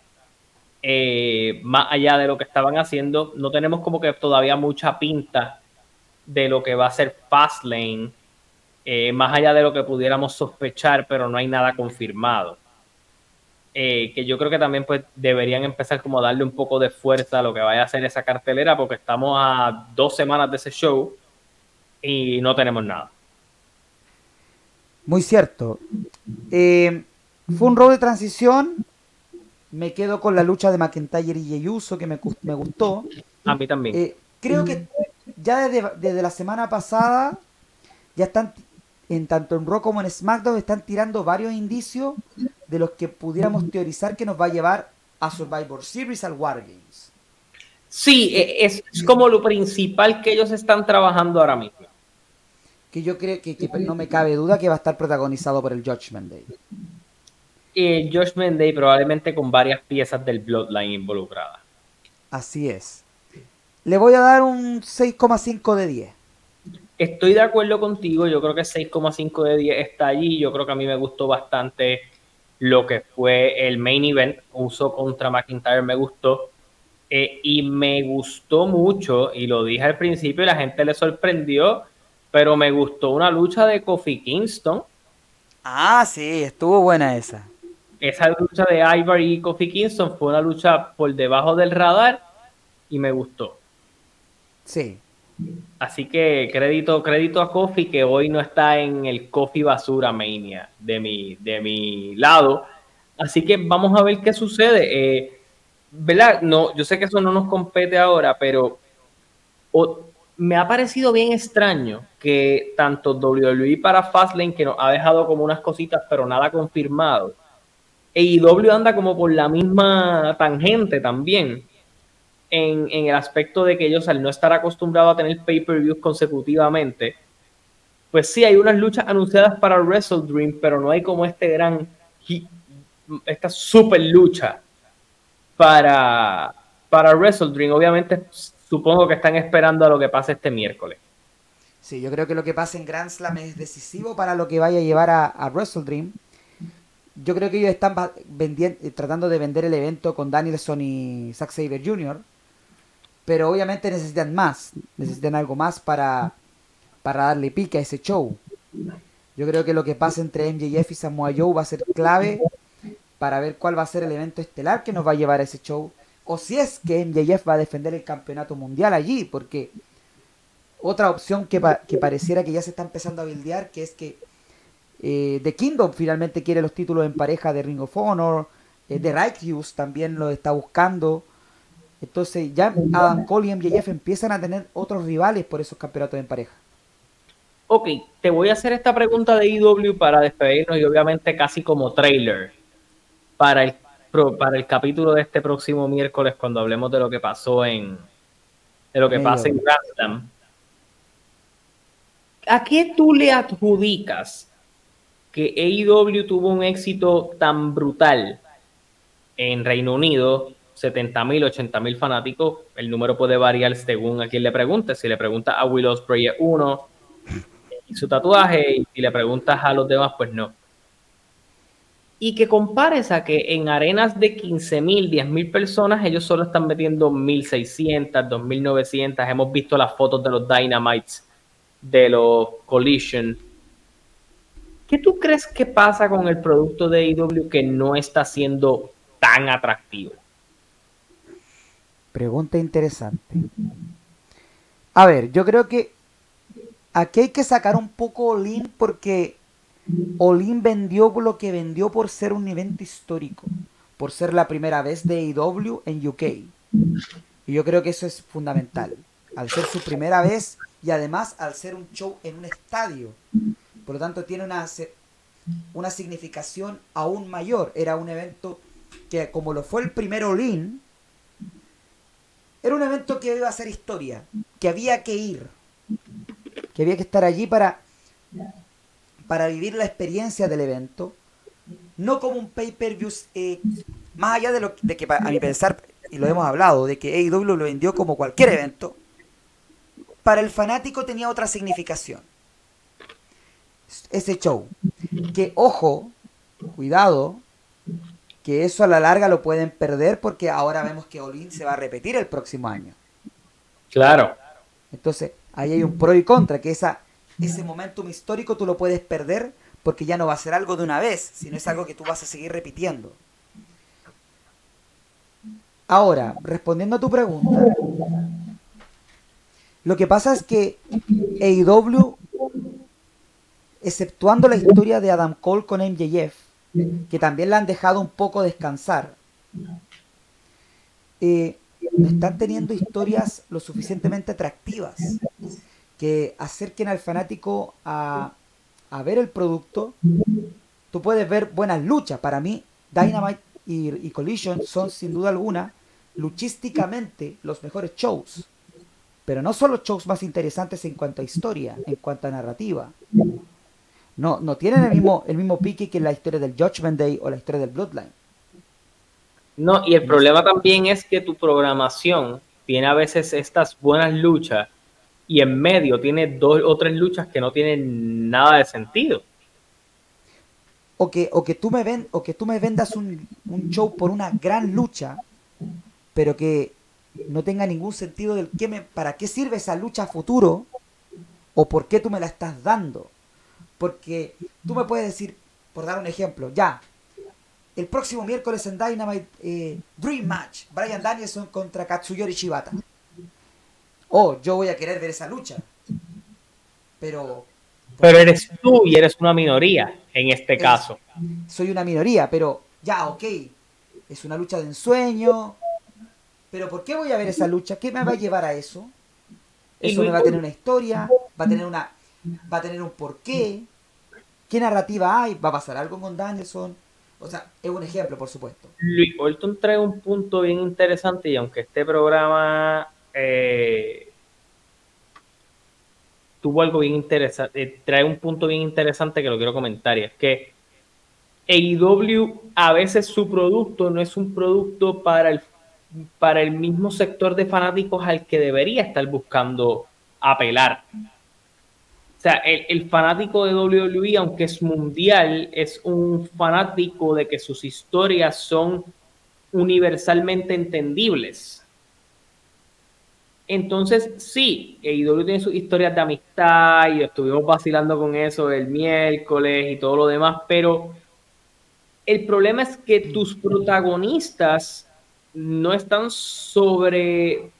eh, más allá de lo que estaban haciendo. No tenemos como que todavía mucha pinta de lo que va a ser Fastlane, eh, más allá de lo que pudiéramos sospechar, pero no hay nada confirmado. Eh, que yo creo que también pues deberían empezar como a darle un poco de fuerza a lo que vaya a ser esa cartelera porque estamos a dos semanas de ese show y no tenemos nada. Muy cierto. Eh, fue un rol de transición. Me quedo con la lucha de McIntyre y Yeyuso que me, me, gustó. A mí también. Eh, creo que ya desde, desde, la semana pasada ya están en tanto en Raw como en SmackDown están tirando varios indicios de los que pudiéramos teorizar que nos va a llevar a Survivor Series al War Games. Sí, e, es, como lo principal que ellos están trabajando ahora mismo. Que yo creo que, no me cabe duda que va a estar protagonizado por el Judgment Day. El Judgment Day probablemente con varias piezas del Bloodline involucradas. Así es. Le voy a dar un 6,5 de 10. Estoy de acuerdo contigo, yo creo que 6,5 de 10 está allí, yo creo que a mí me gustó bastante lo que fue el main event, uso contra McIntyre me gustó, eh, y me gustó mucho, y lo dije al principio y la gente le sorprendió, pero me gustó una lucha de Kofi Kingston. Ah, sí, estuvo buena esa. Esa lucha de Ivory y Kofi Kingston fue una lucha por debajo del radar y me gustó. Sí, Así que crédito, crédito a Kofi que hoy no está en el Kofi Basura Mania de mi, de mi lado. Así que vamos a ver qué sucede. Eh, ¿Verdad? No, yo sé que eso no nos compete ahora, pero me ha parecido bien extraño que tanto WWE para Fastlane, que nos ha dejado como unas cositas, pero nada confirmado, e W anda como por la misma tangente también en, el aspecto de que ellos al no estar acostumbrados a tener pay-per-views consecutivamente, pues sí, hay unas luchas anunciadas para Wrestle Dream, pero no hay como este gran, esta super lucha para, para Wrestle Dream. Obviamente, supongo que están esperando a lo que pase este miércoles. Sí, yo creo que lo que pase en Grand Slam es decisivo para lo que vaya a llevar a, a Wrestle Dream. Yo creo que ellos están tratando de vender el evento con Danielson y Zack Saber Jr pero obviamente necesitan más, necesitan algo más para, para darle pique a ese show. Yo creo que lo que pasa entre MJF y Samoa Joe va a ser clave para ver cuál va a ser el evento estelar que nos va a llevar a ese show. O si es que MJF va a defender el campeonato mundial allí, porque otra opción que, que pareciera que ya se está empezando a bildear, que es que eh, The Kingdom finalmente quiere los títulos en pareja de Ring of Honor, eh, The Righteous también lo está buscando. Entonces ya Adam Cole y MJF empiezan a tener otros rivales por esos campeonatos en pareja. Ok, te voy a hacer esta pregunta de IW para despedirnos y obviamente casi como trailer para el, para el capítulo de este próximo miércoles cuando hablemos de lo que pasó en de lo que pasa en Grand ¿A qué tú le adjudicas que AEW tuvo un éxito tan brutal en Reino Unido 70 mil, 80 mil fanáticos, el número puede variar según a quien le pregunte. Si le preguntas a Will Ospreay uno y su tatuaje, y si le preguntas a los demás, pues no. y que compares a que en arenas de 15 mil, 10 mil personas, ellos solo están metiendo 1600, 2900. Hemos visto las fotos de los Dynamites, de los Collision. ¿Qué tú crees que pasa con el producto de IW que no está siendo tan atractivo? Pregunta interesante. A ver, yo creo que aquí hay que sacar un poco Olin porque Olin vendió lo que vendió por ser un evento histórico, por ser la primera vez de IW en UK. Y yo creo que eso es fundamental. Al ser su primera vez y además al ser un show en un estadio. Por lo tanto, tiene una, una significación aún mayor. Era un evento que, como lo fue el primer Olin, era un evento que iba a ser historia, que había que ir, que había que estar allí para, para vivir la experiencia del evento, no como un pay-per-view, eh, más allá de, lo, de que a mi pensar, y lo hemos hablado, de que AEW lo vendió como cualquier evento, para el fanático tenía otra significación. Ese show. Que, ojo, cuidado, que eso a la larga lo pueden perder porque ahora vemos que Olin se va a repetir el próximo año. Claro. Entonces, ahí hay un pro y contra, que esa, ese momentum histórico tú lo puedes perder porque ya no va a ser algo de una vez, sino es algo que tú vas a seguir repitiendo. Ahora, respondiendo a tu pregunta, lo que pasa es que AEW, exceptuando la historia de Adam Cole con MJF, que también la han dejado un poco descansar. Eh, están teniendo historias lo suficientemente atractivas que acerquen al fanático a, ver el producto. Tú puedes ver buenas luchas. Para mí, Dynamite y, Collision son sin duda alguna luchísticamente los mejores shows. Pero no son los shows más interesantes en cuanto a historia, en cuanto a narrativa. No, no tienen el mismo, el mismo pique que la historia del Judgment Day o la historia del Bloodline. No, y el problema también es que tu programación tiene a veces estas buenas luchas y en medio tiene dos o tres luchas que no tienen nada de sentido. O que, o que, tú, me ven, o que tú me vendas un, un show por una gran lucha, pero que no tenga ningún sentido del que me, para qué sirve esa lucha a futuro o por qué tú me la estás dando. Porque tú me puedes decir, por dar un ejemplo, ya, el próximo miércoles en Dynamite eh, Dream Match, Brian Danielson contra Katsuyori Shibata. Oh, yo voy a querer ver esa lucha. Pero... Pero eres tú y eres una minoría en este caso. Soy una minoría, pero ya, ok. Es una lucha de ensueño. Pero ¿por qué voy a ver esa lucha? ¿Qué me va a llevar a eso? Eso me va a tener una historia, va a tener una va a tener un porqué, qué narrativa hay, va a pasar algo con Danielson. O sea, es un ejemplo, por supuesto. Luis Bolton trae un punto bien interesante y aunque este programa eh, tuvo algo bien interesante, eh, trae un punto bien interesante que lo quiero comentar y es que AEW a veces su producto no es un producto para el, para el mismo sector de fanáticos al que debería estar buscando apelar. O sea, el, fanático de WWE, aunque es mundial, es un fanático de que sus historias son universalmente entendibles. Entonces, sí, AEW tiene sus historias de amistad y estuvimos vacilando con eso el miércoles y todo lo demás, pero el problema es que tus protagonistas no están sobre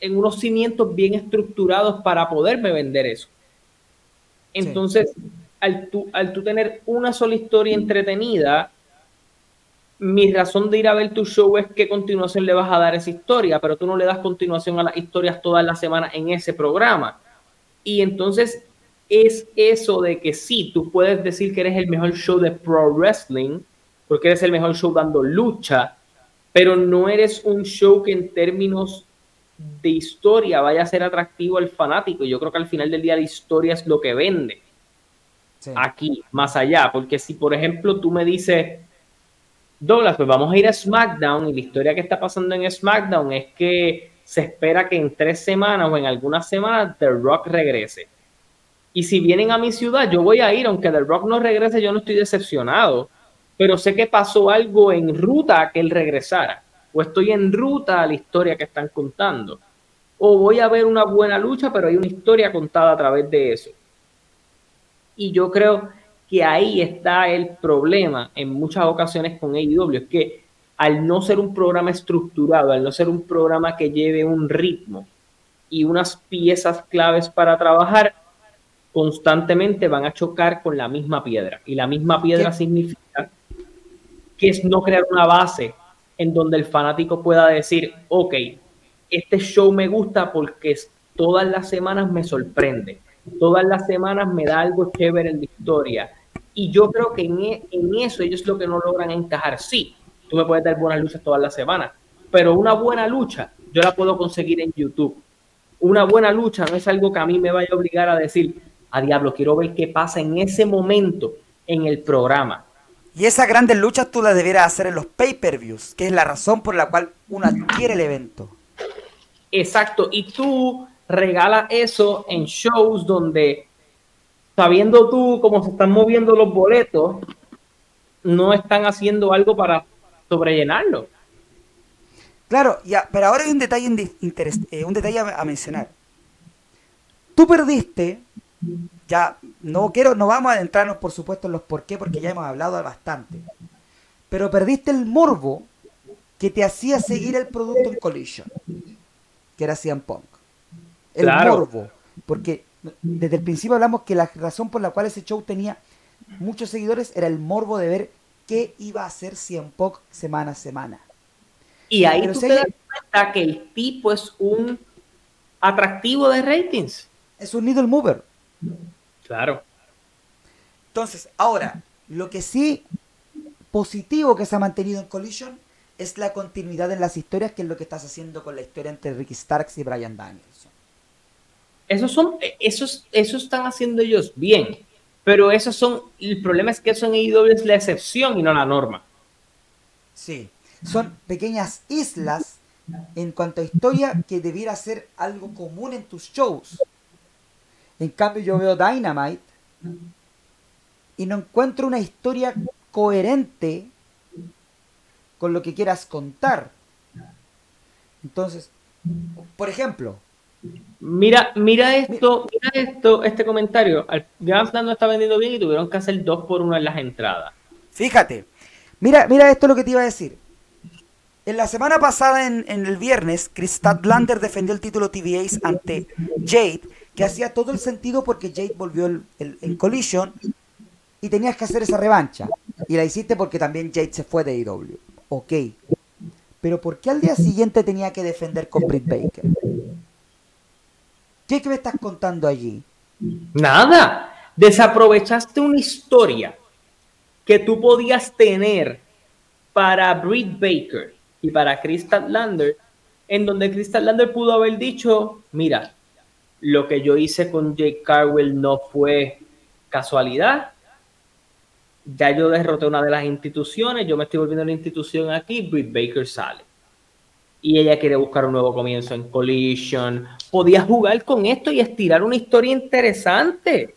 en unos cimientos bien estructurados para poderme vender eso. Entonces, al, tú, al tú tener una sola historia entretenida, mi razón de ir a ver tu show es que continuación le vas a dar esa historia, pero tú no le das continuación a las historias todas las semanas en ese programa. Y entonces es eso de que sí, tú puedes decir que eres el mejor show de pro wrestling, porque eres el mejor show dando lucha, pero no eres un show que en términos de historia vaya a ser atractivo al fanático. Yo creo que al final del día la historia es lo que vende. Aquí, más allá, porque si por ejemplo tú me dices, Douglas, pues vamos a ir a SmackDown y la historia que está pasando en SmackDown es que se espera que en tres semanas o en algunas semanas The Rock regrese. Y si vienen a mi ciudad, yo voy a ir, aunque The Rock no regrese, yo no estoy decepcionado, pero sé que pasó algo en ruta a que él regresara, o estoy en ruta a la historia que están contando, o voy a ver una buena lucha, pero hay una historia contada a través de eso. Y yo creo que ahí está el problema en muchas ocasiones con AEW, es que al no ser un programa estructurado, al no ser un programa que lleve un ritmo y unas piezas claves para trabajar, constantemente van a chocar con la misma piedra. Y la misma piedra significa que es no crear una base en donde el fanático pueda decir, ok, este show me gusta porque todas las semanas me sorprende, todas las semanas me da algo chévere en la historia. Y yo creo que en, e, en eso ellos lo que no logran encajar. Sí, tú me puedes dar buenas luchas todas las semanas, pero una buena lucha yo la puedo conseguir en YouTube. Una buena lucha no es algo que a mí me vaya a obligar a decir, a diablo, quiero ver qué pasa en ese momento en el programa. Y esas grandes luchas tú las debieras hacer en los pay-per-views, que es la razón por la cual uno adquiere el evento. Exacto, y tú regalas eso en shows donde, sabiendo tú cómo se están moviendo los boletos, no están haciendo algo para sobrellenarlo. Claro, ya, pero ahora hay un detalle, eh, un detalle a mencionar. Tú perdiste ya no quiero, no vamos a adentrarnos por supuesto en los por qué, porque ya hemos hablado bastante. Pero perdiste el morbo que te hacía seguir el producto en Collision, que era CM Punk. El morbo, porque desde el principio hablamos que la razón por la cual ese show tenía muchos seguidores era el morbo de ver qué iba a hacer CM Punk semana a semana. Y ahí tú te das cuenta que el tipo es un atractivo de ratings. Es un needle mover. Claro. Entonces, ahora, lo que sí positivo que se ha mantenido en Collision es la continuidad en las historias, que es lo que estás haciendo con la historia entre Ricky Starks y Brian Danielson. Esos son, esos, esos están haciendo ellos bien, pero esos son, el problema es que eso en AEW es la excepción y no la norma. Sí, son pequeñas islas en cuanto a historia que debiera ser algo común en tus shows. En cambio yo veo Dynamite y no encuentro una historia coherente con lo que quieras contar. Entonces, por ejemplo. Mira, mira esto, mira esto, este comentario. Grand no está vendiendo bien y tuvieron que hacer dos por uno en las entradas. Fíjate, mira, mira esto lo que te iba a decir. En la semana pasada, en, el viernes, Chris Stadlander defendió el título TVAs ante Jade que hacía todo el sentido porque Jade volvió el, Collision y tenías que hacer esa revancha. Y la hiciste porque también Jade se fue de IW. Ok. Pero ¿por qué al día siguiente tenía que defender con Britt Baker? ¿Qué me estás contando allí? Nada. Desaprovechaste una historia que tú podías tener para Britt Baker y para Crystal Lander, en donde Crystal Lander pudo haber dicho, mira, lo que yo hice con Jake Carwell no fue casualidad. Ya yo derroté una de las instituciones, yo me estoy volviendo la institución aquí, Britt Baker sale. Y ella quiere buscar un nuevo comienzo en Collision. Podía jugar con esto y estirar una historia interesante.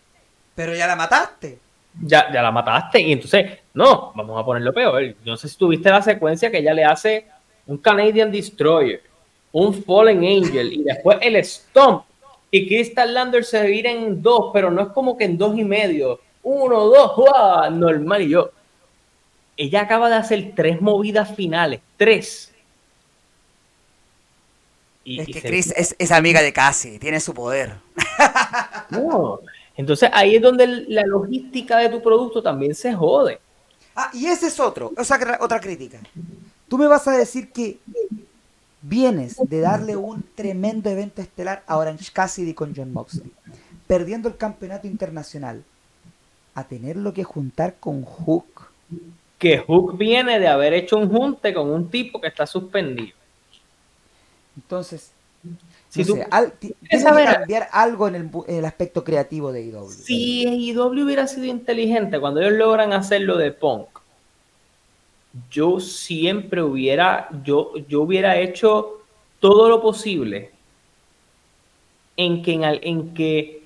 Pero ya la mataste. Ya, ya la mataste. Y entonces, no, vamos a ponerlo peor. Yo no sé si tuviste la secuencia que ella le hace un Canadian Destroyer, un Fallen Angel y después el Stomp y Crystal Lander se divide en dos, pero no es como que en dos y medio. Uno, dos, ¡guau! normal. Y yo, ella acaba de hacer tres movidas finales, tres. Y, es que Chris es, amiga de Cassie, tiene su poder. No, entonces ahí es donde la logística de tu producto también se jode. Ah, y ese es otro, o sea, otra crítica. Tú me vas a decir que vienes de darle un tremendo evento estelar a Orange Cassidy con John Moxley, perdiendo el campeonato internacional, a tenerlo que juntar con Hook. Que Hook viene de haber hecho un junte con un tipo que está suspendido. Entonces, si tú, tienes que cambiar algo en el, aspecto creativo de IW. Si IW hubiera sido inteligente cuando ellos logran hacerlo de Punk, yo siempre hubiera, yo, yo hubiera hecho todo lo posible en que, en, que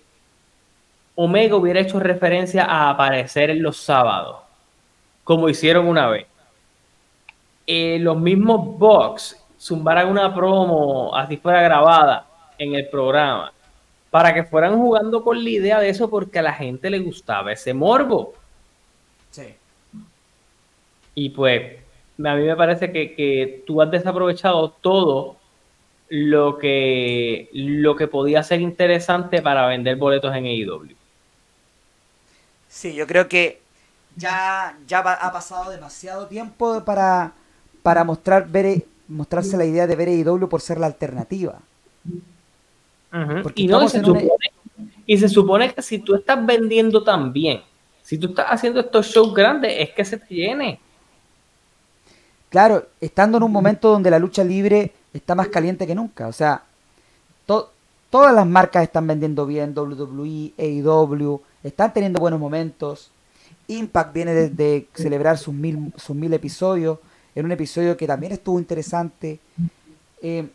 Omega hubiera hecho referencia a aparecer en los sábados. como hicieron una vez. Eh, los mismos Bucks zumbaran una promo así fuera grabada en el programa para que fueran jugando con la idea de eso porque a la gente le gustaba ese morbo. Sí. Y pues a mí me parece que, que tú has desaprovechado todo lo que, lo que podía ser interesante para vender boletos en AEW. Sí, yo creo que ya, ya ha pasado demasiado tiempo para, para mostrar, ver, mostrarse la idea de ver AEW por ser la alternativa. y, se supone, y se supone que si tú estás vendiendo tan bien, si tú estás haciendo estos shows grandes, es que se tiene. Claro, estando en un momento donde la lucha libre está más caliente que nunca. O sea, todas las marcas están vendiendo bien, WWE, AEW, están teniendo buenos momentos. Impact viene de, celebrar sus mil, sus mil episodios, en un episodio que también estuvo interesante. Eh,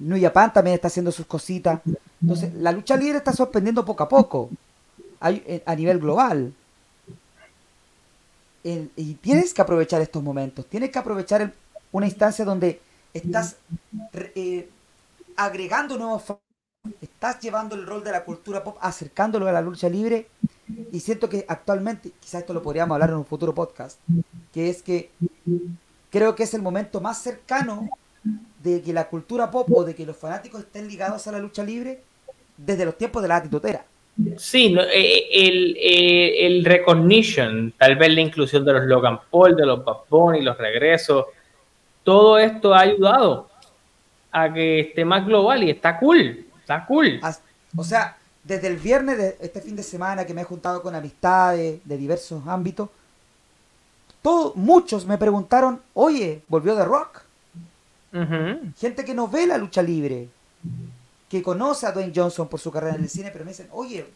New Japan también está haciendo sus cositas. Entonces, la lucha libre está sorprendiendo poco a poco eh, a nivel global. Y tienes que aprovechar estos momentos, tienes que aprovechar una instancia donde estás eh, agregando nuevos estás llevando el rol de la cultura pop, acercándolo a la lucha libre. Y siento que actualmente, quizás esto lo podríamos hablar en un futuro podcast, que es que creo que es el momento más cercano de que la cultura pop o de que los fanáticos estén ligados a la lucha libre desde los tiempos de la atitutera. Sí, eh, el, eh, el, recognition, tal vez la inclusión de los Logan Paul, de los Bad y los regresos, todo esto ha ayudado a que esté más global y está cool, está cool. O sea, desde el viernes de este fin de semana que me he juntado con amistades de diversos ámbitos, todos, muchos me preguntaron, oye, ¿volvió de rock? Gente que no ve la lucha libre, que conoce a Dwayne Johnson por su carrera en el cine, pero me dicen, oye,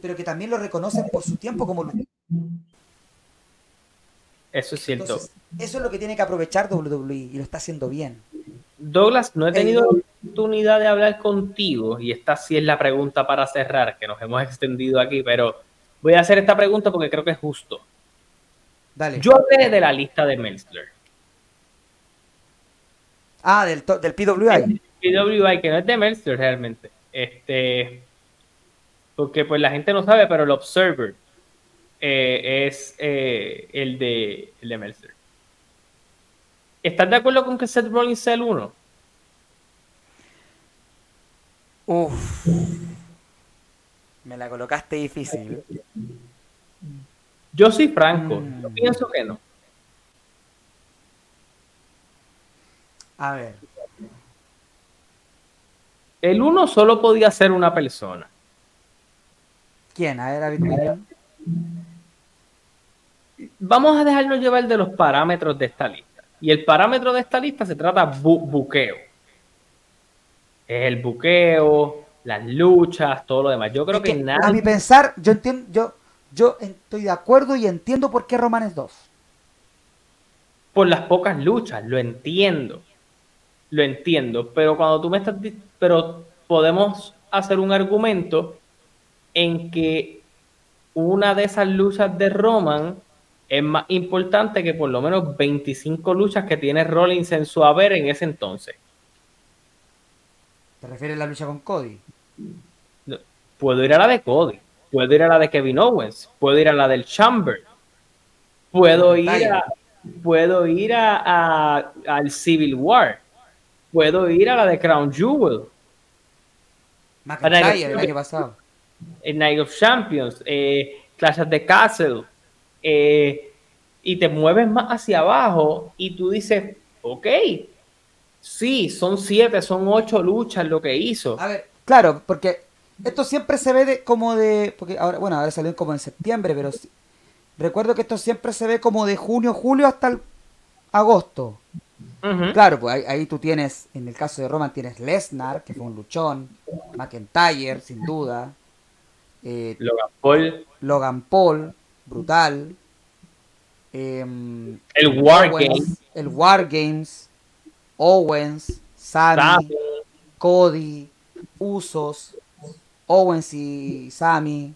pero que también lo reconocen por su tiempo como luchador. Eso es cierto. eso es lo que tiene que aprovechar WWE y lo está haciendo bien. Douglas, no he tenido la oportunidad de hablar contigo y esta sí es la pregunta para cerrar, que nos hemos extendido aquí, pero voy a hacer esta pregunta porque creo que es justo. Dale. Yo hablé de la lista de Meltzer. Ah, del, del PWI. PWI, que no es de Meltzer realmente. Este, porque pues la gente no sabe, pero el Observer eh, es eh, el, de, el de Meltzer. ¿Estás de acuerdo con que Seth Rollins sea el uno? Uf. Me la colocaste difícil. Yo soy franco. Mm. Yo pienso que no. A ver. El uno solo podía ser una persona. ¿Quién? A ver, David vamos a dejarnos llevar de los parámetros de esta lista. Y el parámetro de esta lista se trata buqueo. Es el buqueo, las luchas, todo lo demás. Yo creo que, nada. A mi pensar, yo entiendo, yo, yo estoy de acuerdo y entiendo por qué Roman es 2. Por las pocas luchas, lo entiendo. Lo entiendo. Pero cuando tú me estás. Pero podemos hacer un argumento en que una de esas luchas de Roman es más importante que por lo menos 25 luchas que tiene Rollins en su haber en ese entonces. ¿Te refieres a la lucha con Cody? puedo ir a la de Cody, puedo ir a la de Kevin Owens, puedo ir a la del Chamber, puedo ir a, puedo ir a, al Civil War, puedo ir a la de Crown Jewel. McIntyre el año pasado. El Night of Champions, eh, Clash of the Castle, eh, y te mueves más hacia abajo y tú dices, ok, sí, son siete, son ocho luchas lo que hizo. A ver, claro, porque esto siempre se ve de, como de, porque ahora, bueno, ahora salió como en septiembre, pero recuerdo que esto siempre se ve como de junio, julio hasta el agosto. Claro, pues ahí, tú tienes, en el caso de Roman tienes Lesnar, que fue un luchón, McIntyre, sin duda. Eh, Logan Paul. Logan Paul, brutal. Em, el War Games. El War Games. Owens, Sammy, Cody, Usos, Owens y Sammy.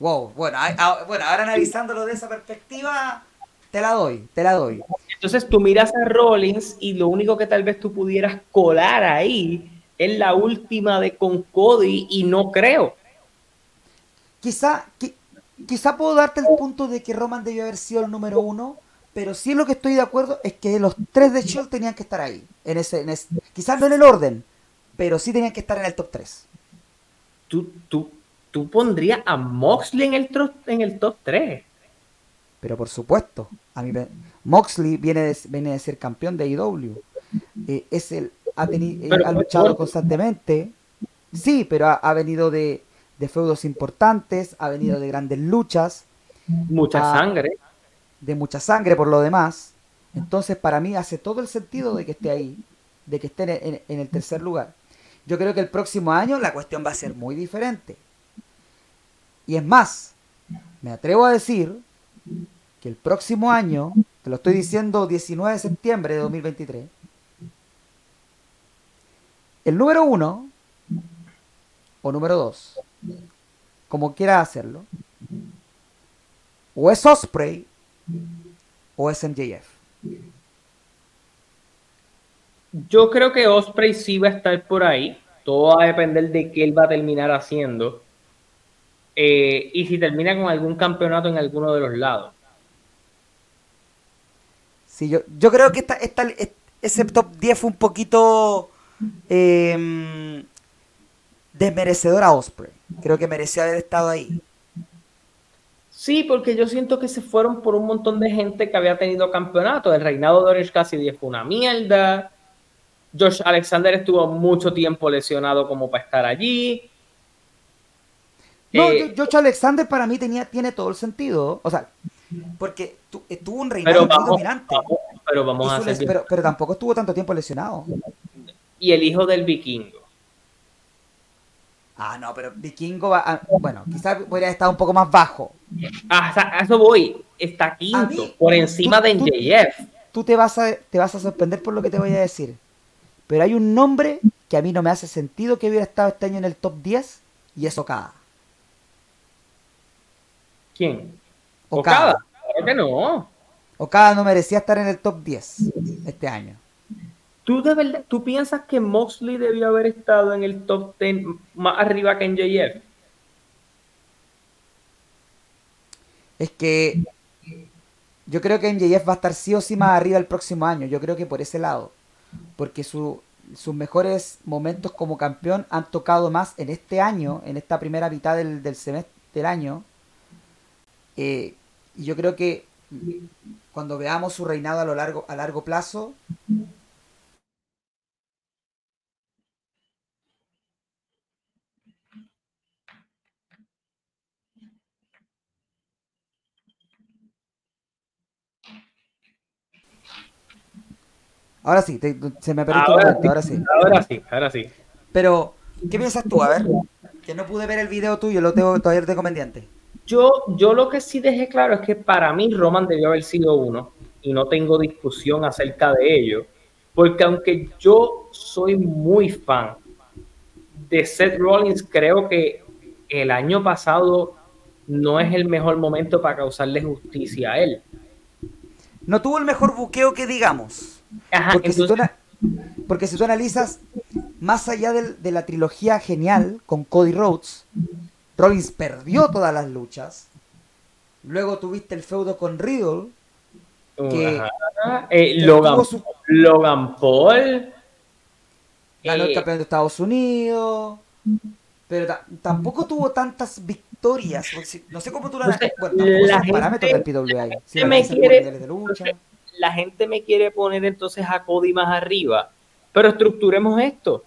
Wow, bueno, bueno, ahora analizándolo de esa perspectiva, te la doy, te la doy. Entonces tú miras a Rollins y lo único que tal vez tú pudieras colar ahí es la última de con Cody y no creo. Quizá, quizá puedo darte el punto de que Roman debió haber sido el número uno, pero sí lo que estoy de acuerdo es que los tres de Shield tenían que estar ahí. En ese, en quizás no en el orden, pero sí tenían que estar en el top 3. Tú, tú, tú pondrías a Moxley en el, en el top 3. Pero por supuesto, a mí Moxley viene de, viene de ser campeón de IW. Eh, es el, ha, tenido, ha luchado constantemente. Sí, pero ha, venido de, de, feudos importantes, ha venido de grandes luchas. Mucha sangre. De mucha sangre por lo demás. Entonces, para mí hace todo el sentido de que esté ahí, de que esté en el tercer lugar. Yo creo que el próximo año la cuestión va a ser muy diferente. Y es más, me atrevo a decir que el próximo año, te lo estoy diciendo 19 de septiembre de 2023, el número uno o número dos, como quiera hacerlo, o es Osprey o es MJF. Yo creo que Osprey sí va a estar por ahí. Todo va a depender de qué él va a terminar haciendo. Eh, y si termina con algún campeonato en alguno de los lados. Sí, yo, yo creo que esta, esta, ese top 10 fue un poquito eh, desmerecedor a Osprey. Creo que merecía haber estado ahí. Sí, porque yo siento que se fueron por un montón de gente que había tenido campeonato. El reinado de Orange Cassidy fue una mierda. Josh Alexander estuvo mucho tiempo lesionado como para estar allí. No, eh, Josh Alexander para mí tenía, tiene todo el sentido. O sea, porque estuvo un reinado muy dominante. pero vamos a hacer pero, pero, tampoco estuvo tanto tiempo lesionado. Y el hijo del vikingo. Ah, no, pero vikingo va bueno, quizás podría estar un poco más bajo. Ah, a eso voy. Está quinto, por encima de NJF. Tú, te, vas a, te vas a sorprender por lo que te voy a decir. Pero hay un nombre que a mí no me hace sentido que hubiera estado este año en el top 10 y es Okada. ¿Quién? Okada. Claro que no. Okada no merecía estar en el top 10 este año. ¿Tú, de verdad, ¿Tú piensas que Moxley debió haber estado en el top 10 más arriba que en JF? Es que yo creo que MJF va a estar sí o sí más arriba el próximo año. Yo creo que por ese lado. Porque sus mejores momentos como campeón han tocado más en este año, en esta primera mitad del, del semestre del año, eh, y yo creo que cuando veamos su reinado a lo largo, a largo plazo, Ahora sí, se me perdió ahora, ahora sí. Ahora sí, ahora sí. Pero, ¿qué piensas tú? A ver, que no pude ver el video tuyo, lo tengo, todavía tengo pendiente. Yo, yo lo que sí dejé claro es que para mí Roman debió haber sido uno y no tengo discusión acerca de ello, porque aunque yo soy muy fan de Seth Rollins, creo que el año pasado no es el mejor momento para causarle justicia a él. No tuvo el mejor buqueo que digamos. porque, si tú, porque, si tú, analizas más allá de la trilogía genial con Cody Rhodes, Rollins perdió todas las luchas. Luego tuviste el feudo con Riddle. Que, eh, Logan, Paul. Ganó el eh, campeón de Estados Unidos. Pero tampoco tuvo tantas victorias. No sé cómo tú la. bueno, la gente, parámetros del PWI. Si me quiere, de lucha. La gente me quiere poner entonces a Cody más arriba. Pero estructuremos esto.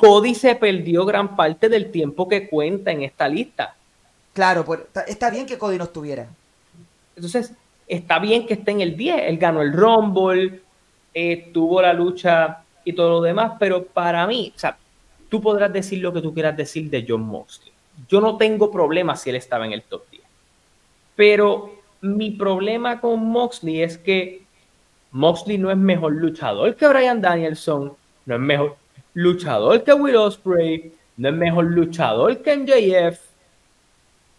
Cody se perdió gran parte del tiempo que cuenta en esta lista. Claro, pues, está bien que Cody no estuviera. Entonces, está bien que esté en el 10. Él ganó el Rumble, eh, tuvo la lucha y todo lo demás, pero para mí, o sea, tú podrás decir lo que tú quieras decir de John Moxley. Yo no tengo problema si él estaba en el top 10. Pero mi problema con Moxley es que Moxley no es mejor luchador que Brian Danielson, no es mejor luchador que Will Ospreay, no es mejor luchador que MJF.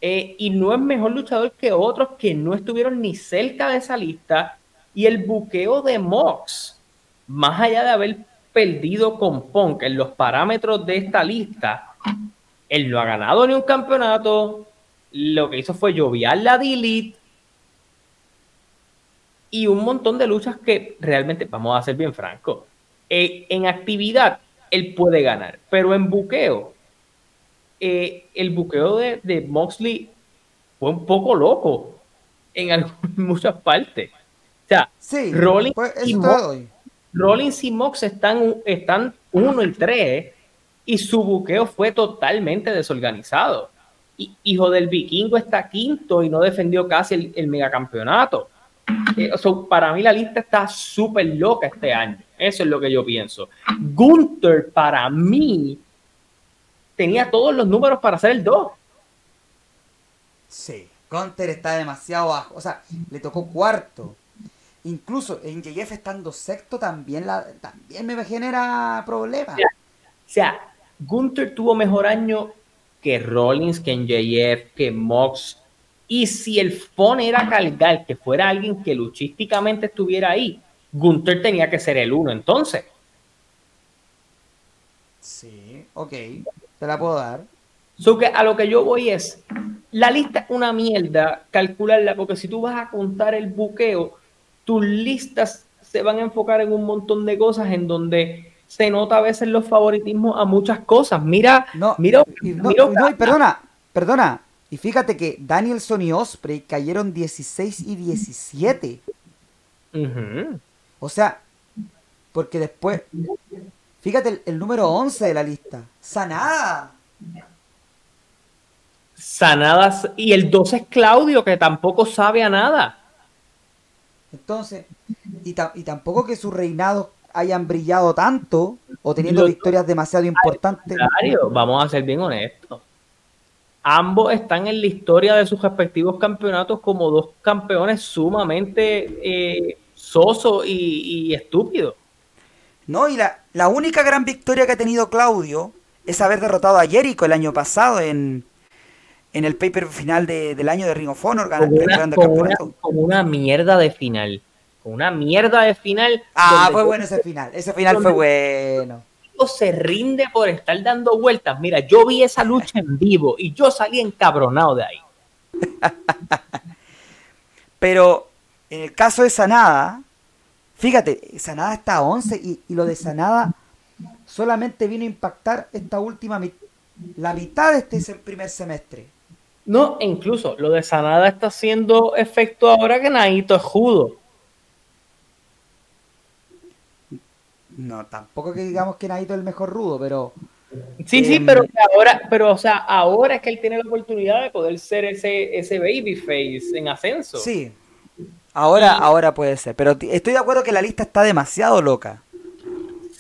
Eh, y no es mejor luchador que otros que no estuvieron ni cerca de esa lista. Y el buqueo de Mox, más allá de haber perdido con Punk en los parámetros de esta lista, él no ha ganado ni un campeonato. Lo que hizo fue lloviar la delete y un montón de luchas que realmente, vamos a ser bien francos, eh, en actividad él puede ganar, pero en buqueo, eh, el buqueo de, Moxley fue un poco loco en, muchas partes. O sea, Rollins, y Mox, Rollins, y Mox, están, están uno y tres y su buqueo fue totalmente desorganizado. Y, hijo del vikingo está quinto y no defendió casi el, el megacampeonato. Eh, para mí la lista está súper loca este año. Eso es lo que yo pienso. Gunther, para mí, tenía todos los números para hacer el 2. Sí, Gunther está demasiado bajo. O sea, le tocó cuarto. Incluso en JF estando sexto también, la, también me genera problemas. O sea, Gunther tuvo mejor año que Rollins, que en JF, que Mox, y si el phone era cargar que fuera alguien que luchísticamente estuviera ahí, Gunther tenía que ser el uno entonces. Sí, ok, te la puedo dar. So que a lo que yo voy es, la lista es una mierda, calcularla, porque si tú vas a contar el buqueo, tus listas se van a enfocar en un montón de cosas en donde se nota a veces los favoritismos a muchas cosas. Mira, no, mira, no, perdona, perdona, y fíjate que Danielson y Osprey cayeron 16 y 17. O sea, porque después. Fíjate el, número 11 de la lista. Sanada. Sanadas. Y el 12 es Claudio, que tampoco sabe a nada. Entonces, y, tampoco que sus reinados hayan brillado tanto o teniendo victorias demasiado importantes. Vamos a ser bien honestos ambos están en la historia de sus respectivos campeonatos como dos campeones sumamente eh, sosos y, estúpidos. No, y la, la, única gran victoria que ha tenido Claudio es haber derrotado a Jericho el año pasado en, en el paper final del año de Ring of Honor, ganando con una mierda de final. Una mierda de final. Ah, fue bueno ese final. Ese final fue bueno se rinde por estar dando vueltas. Mira, yo vi esa lucha en vivo y yo salí encabronado de ahí. Pero en el caso de Sanada, fíjate, Sanada está a 11 y, lo de Sanada solamente vino a impactar esta última la mitad de este primer semestre. No, incluso lo de Sanada está haciendo efecto ahora que Naito es judo. No, tampoco que digamos que Naito es el mejor rudo, pero. Sí, sí, em, pero ahora, pero o sea, ahora es que él tiene la oportunidad de poder ser ese, ese babyface en ascenso. Sí. Ahora, ahora puede ser. Pero estoy de acuerdo que la lista está demasiado loca.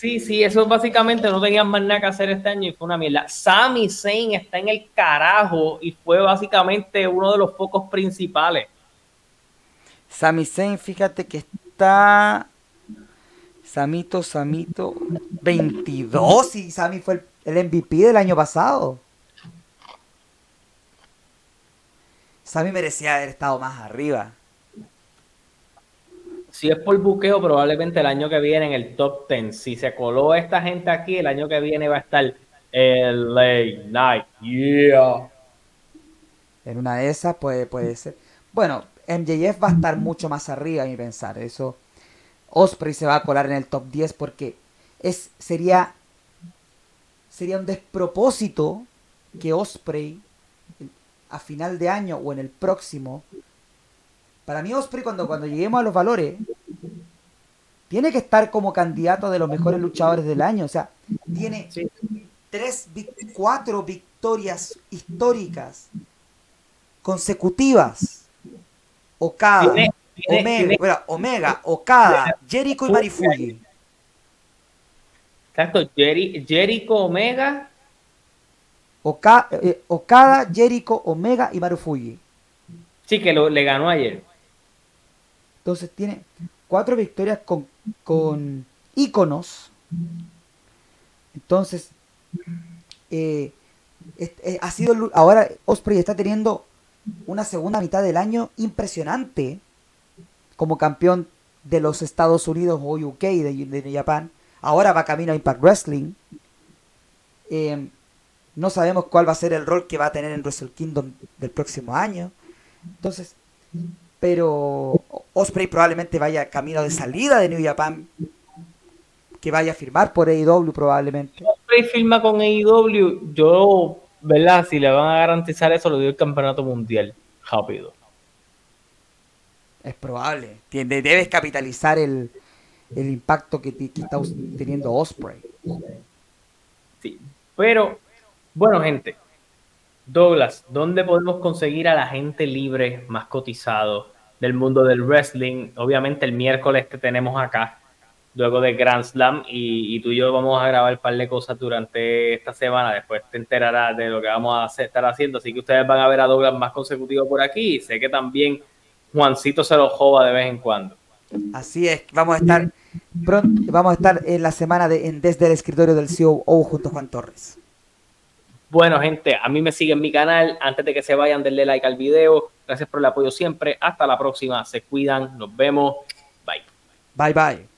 Sí, sí, eso básicamente no tenían más nada que hacer este año y fue una mierda. Sami Zayn está en el carajo y fue básicamente uno de los focos principales. Sami Zayn, fíjate que está Samito, Samito, 22 y Sami fue el, MVP del año pasado. Sami merecía haber estado más arriba. Si es por buqueo, probablemente el año que viene en el top 10. Si se coló esta gente aquí, el año que viene va a estar LA Night. Yeah. En una de esas puede, puede ser. Bueno, MJF va a estar mucho más arriba, a mi pensar. Eso Osprey se va a colar en el top 10 porque es, sería, sería un despropósito que Osprey a final de año o en el próximo. Para mí Osprey cuando, cuando lleguemos a los valores tiene que estar como candidato de los mejores luchadores del año. O sea, tiene tres, cuatro victorias históricas consecutivas. O cada Omega, Omega, Okada, Jericho y Marifuji. Exacto, Jericho, Omega. Eh, Okada, Jericho, Omega y Marufuji. Sí, que lo, le ganó ayer. Entonces tiene cuatro victorias con, con íconos. Entonces, eh, eh, ha sido ahora Osprey está teniendo una segunda mitad del año impresionante como campeón de los Estados Unidos o UK de, de Japón. Ahora va camino a Impact Wrestling. Eh, no sabemos cuál va a ser el rol que va a tener en Wrestle Kingdom del próximo año. Entonces, pero Osprey probablemente vaya camino de salida de New Japan. Que vaya a firmar por AEW probablemente. Osprey firma con AEW. Yo, ¿verdad? Si le van a garantizar eso, lo dio el campeonato mundial. Rápido. Es probable. Debes capitalizar el, impacto que, está teniendo Osprey. Sí, pero bueno, gente. Douglas, ¿dónde podemos conseguir a la gente libre más cotizado del mundo del wrestling? Obviamente el miércoles te tenemos acá, luego de Grand Slam, y, tú y yo vamos a grabar un par de cosas durante esta semana. Después te enterarás de lo que vamos a estar haciendo. Así que ustedes van a ver a Douglas más consecutivo por aquí. sé que también Juancito se lo joba de vez en cuando. Así es, vamos a estar pronto, vamos a estar en la semana de, en, desde el escritorio del CEO junto a Juan Torres. Bueno, gente, a mí me siguen mi canal. Antes de que se vayan, denle like al video. Gracias por el apoyo siempre. Hasta la próxima. Se cuidan. Nos vemos. Bye. Bye, bye.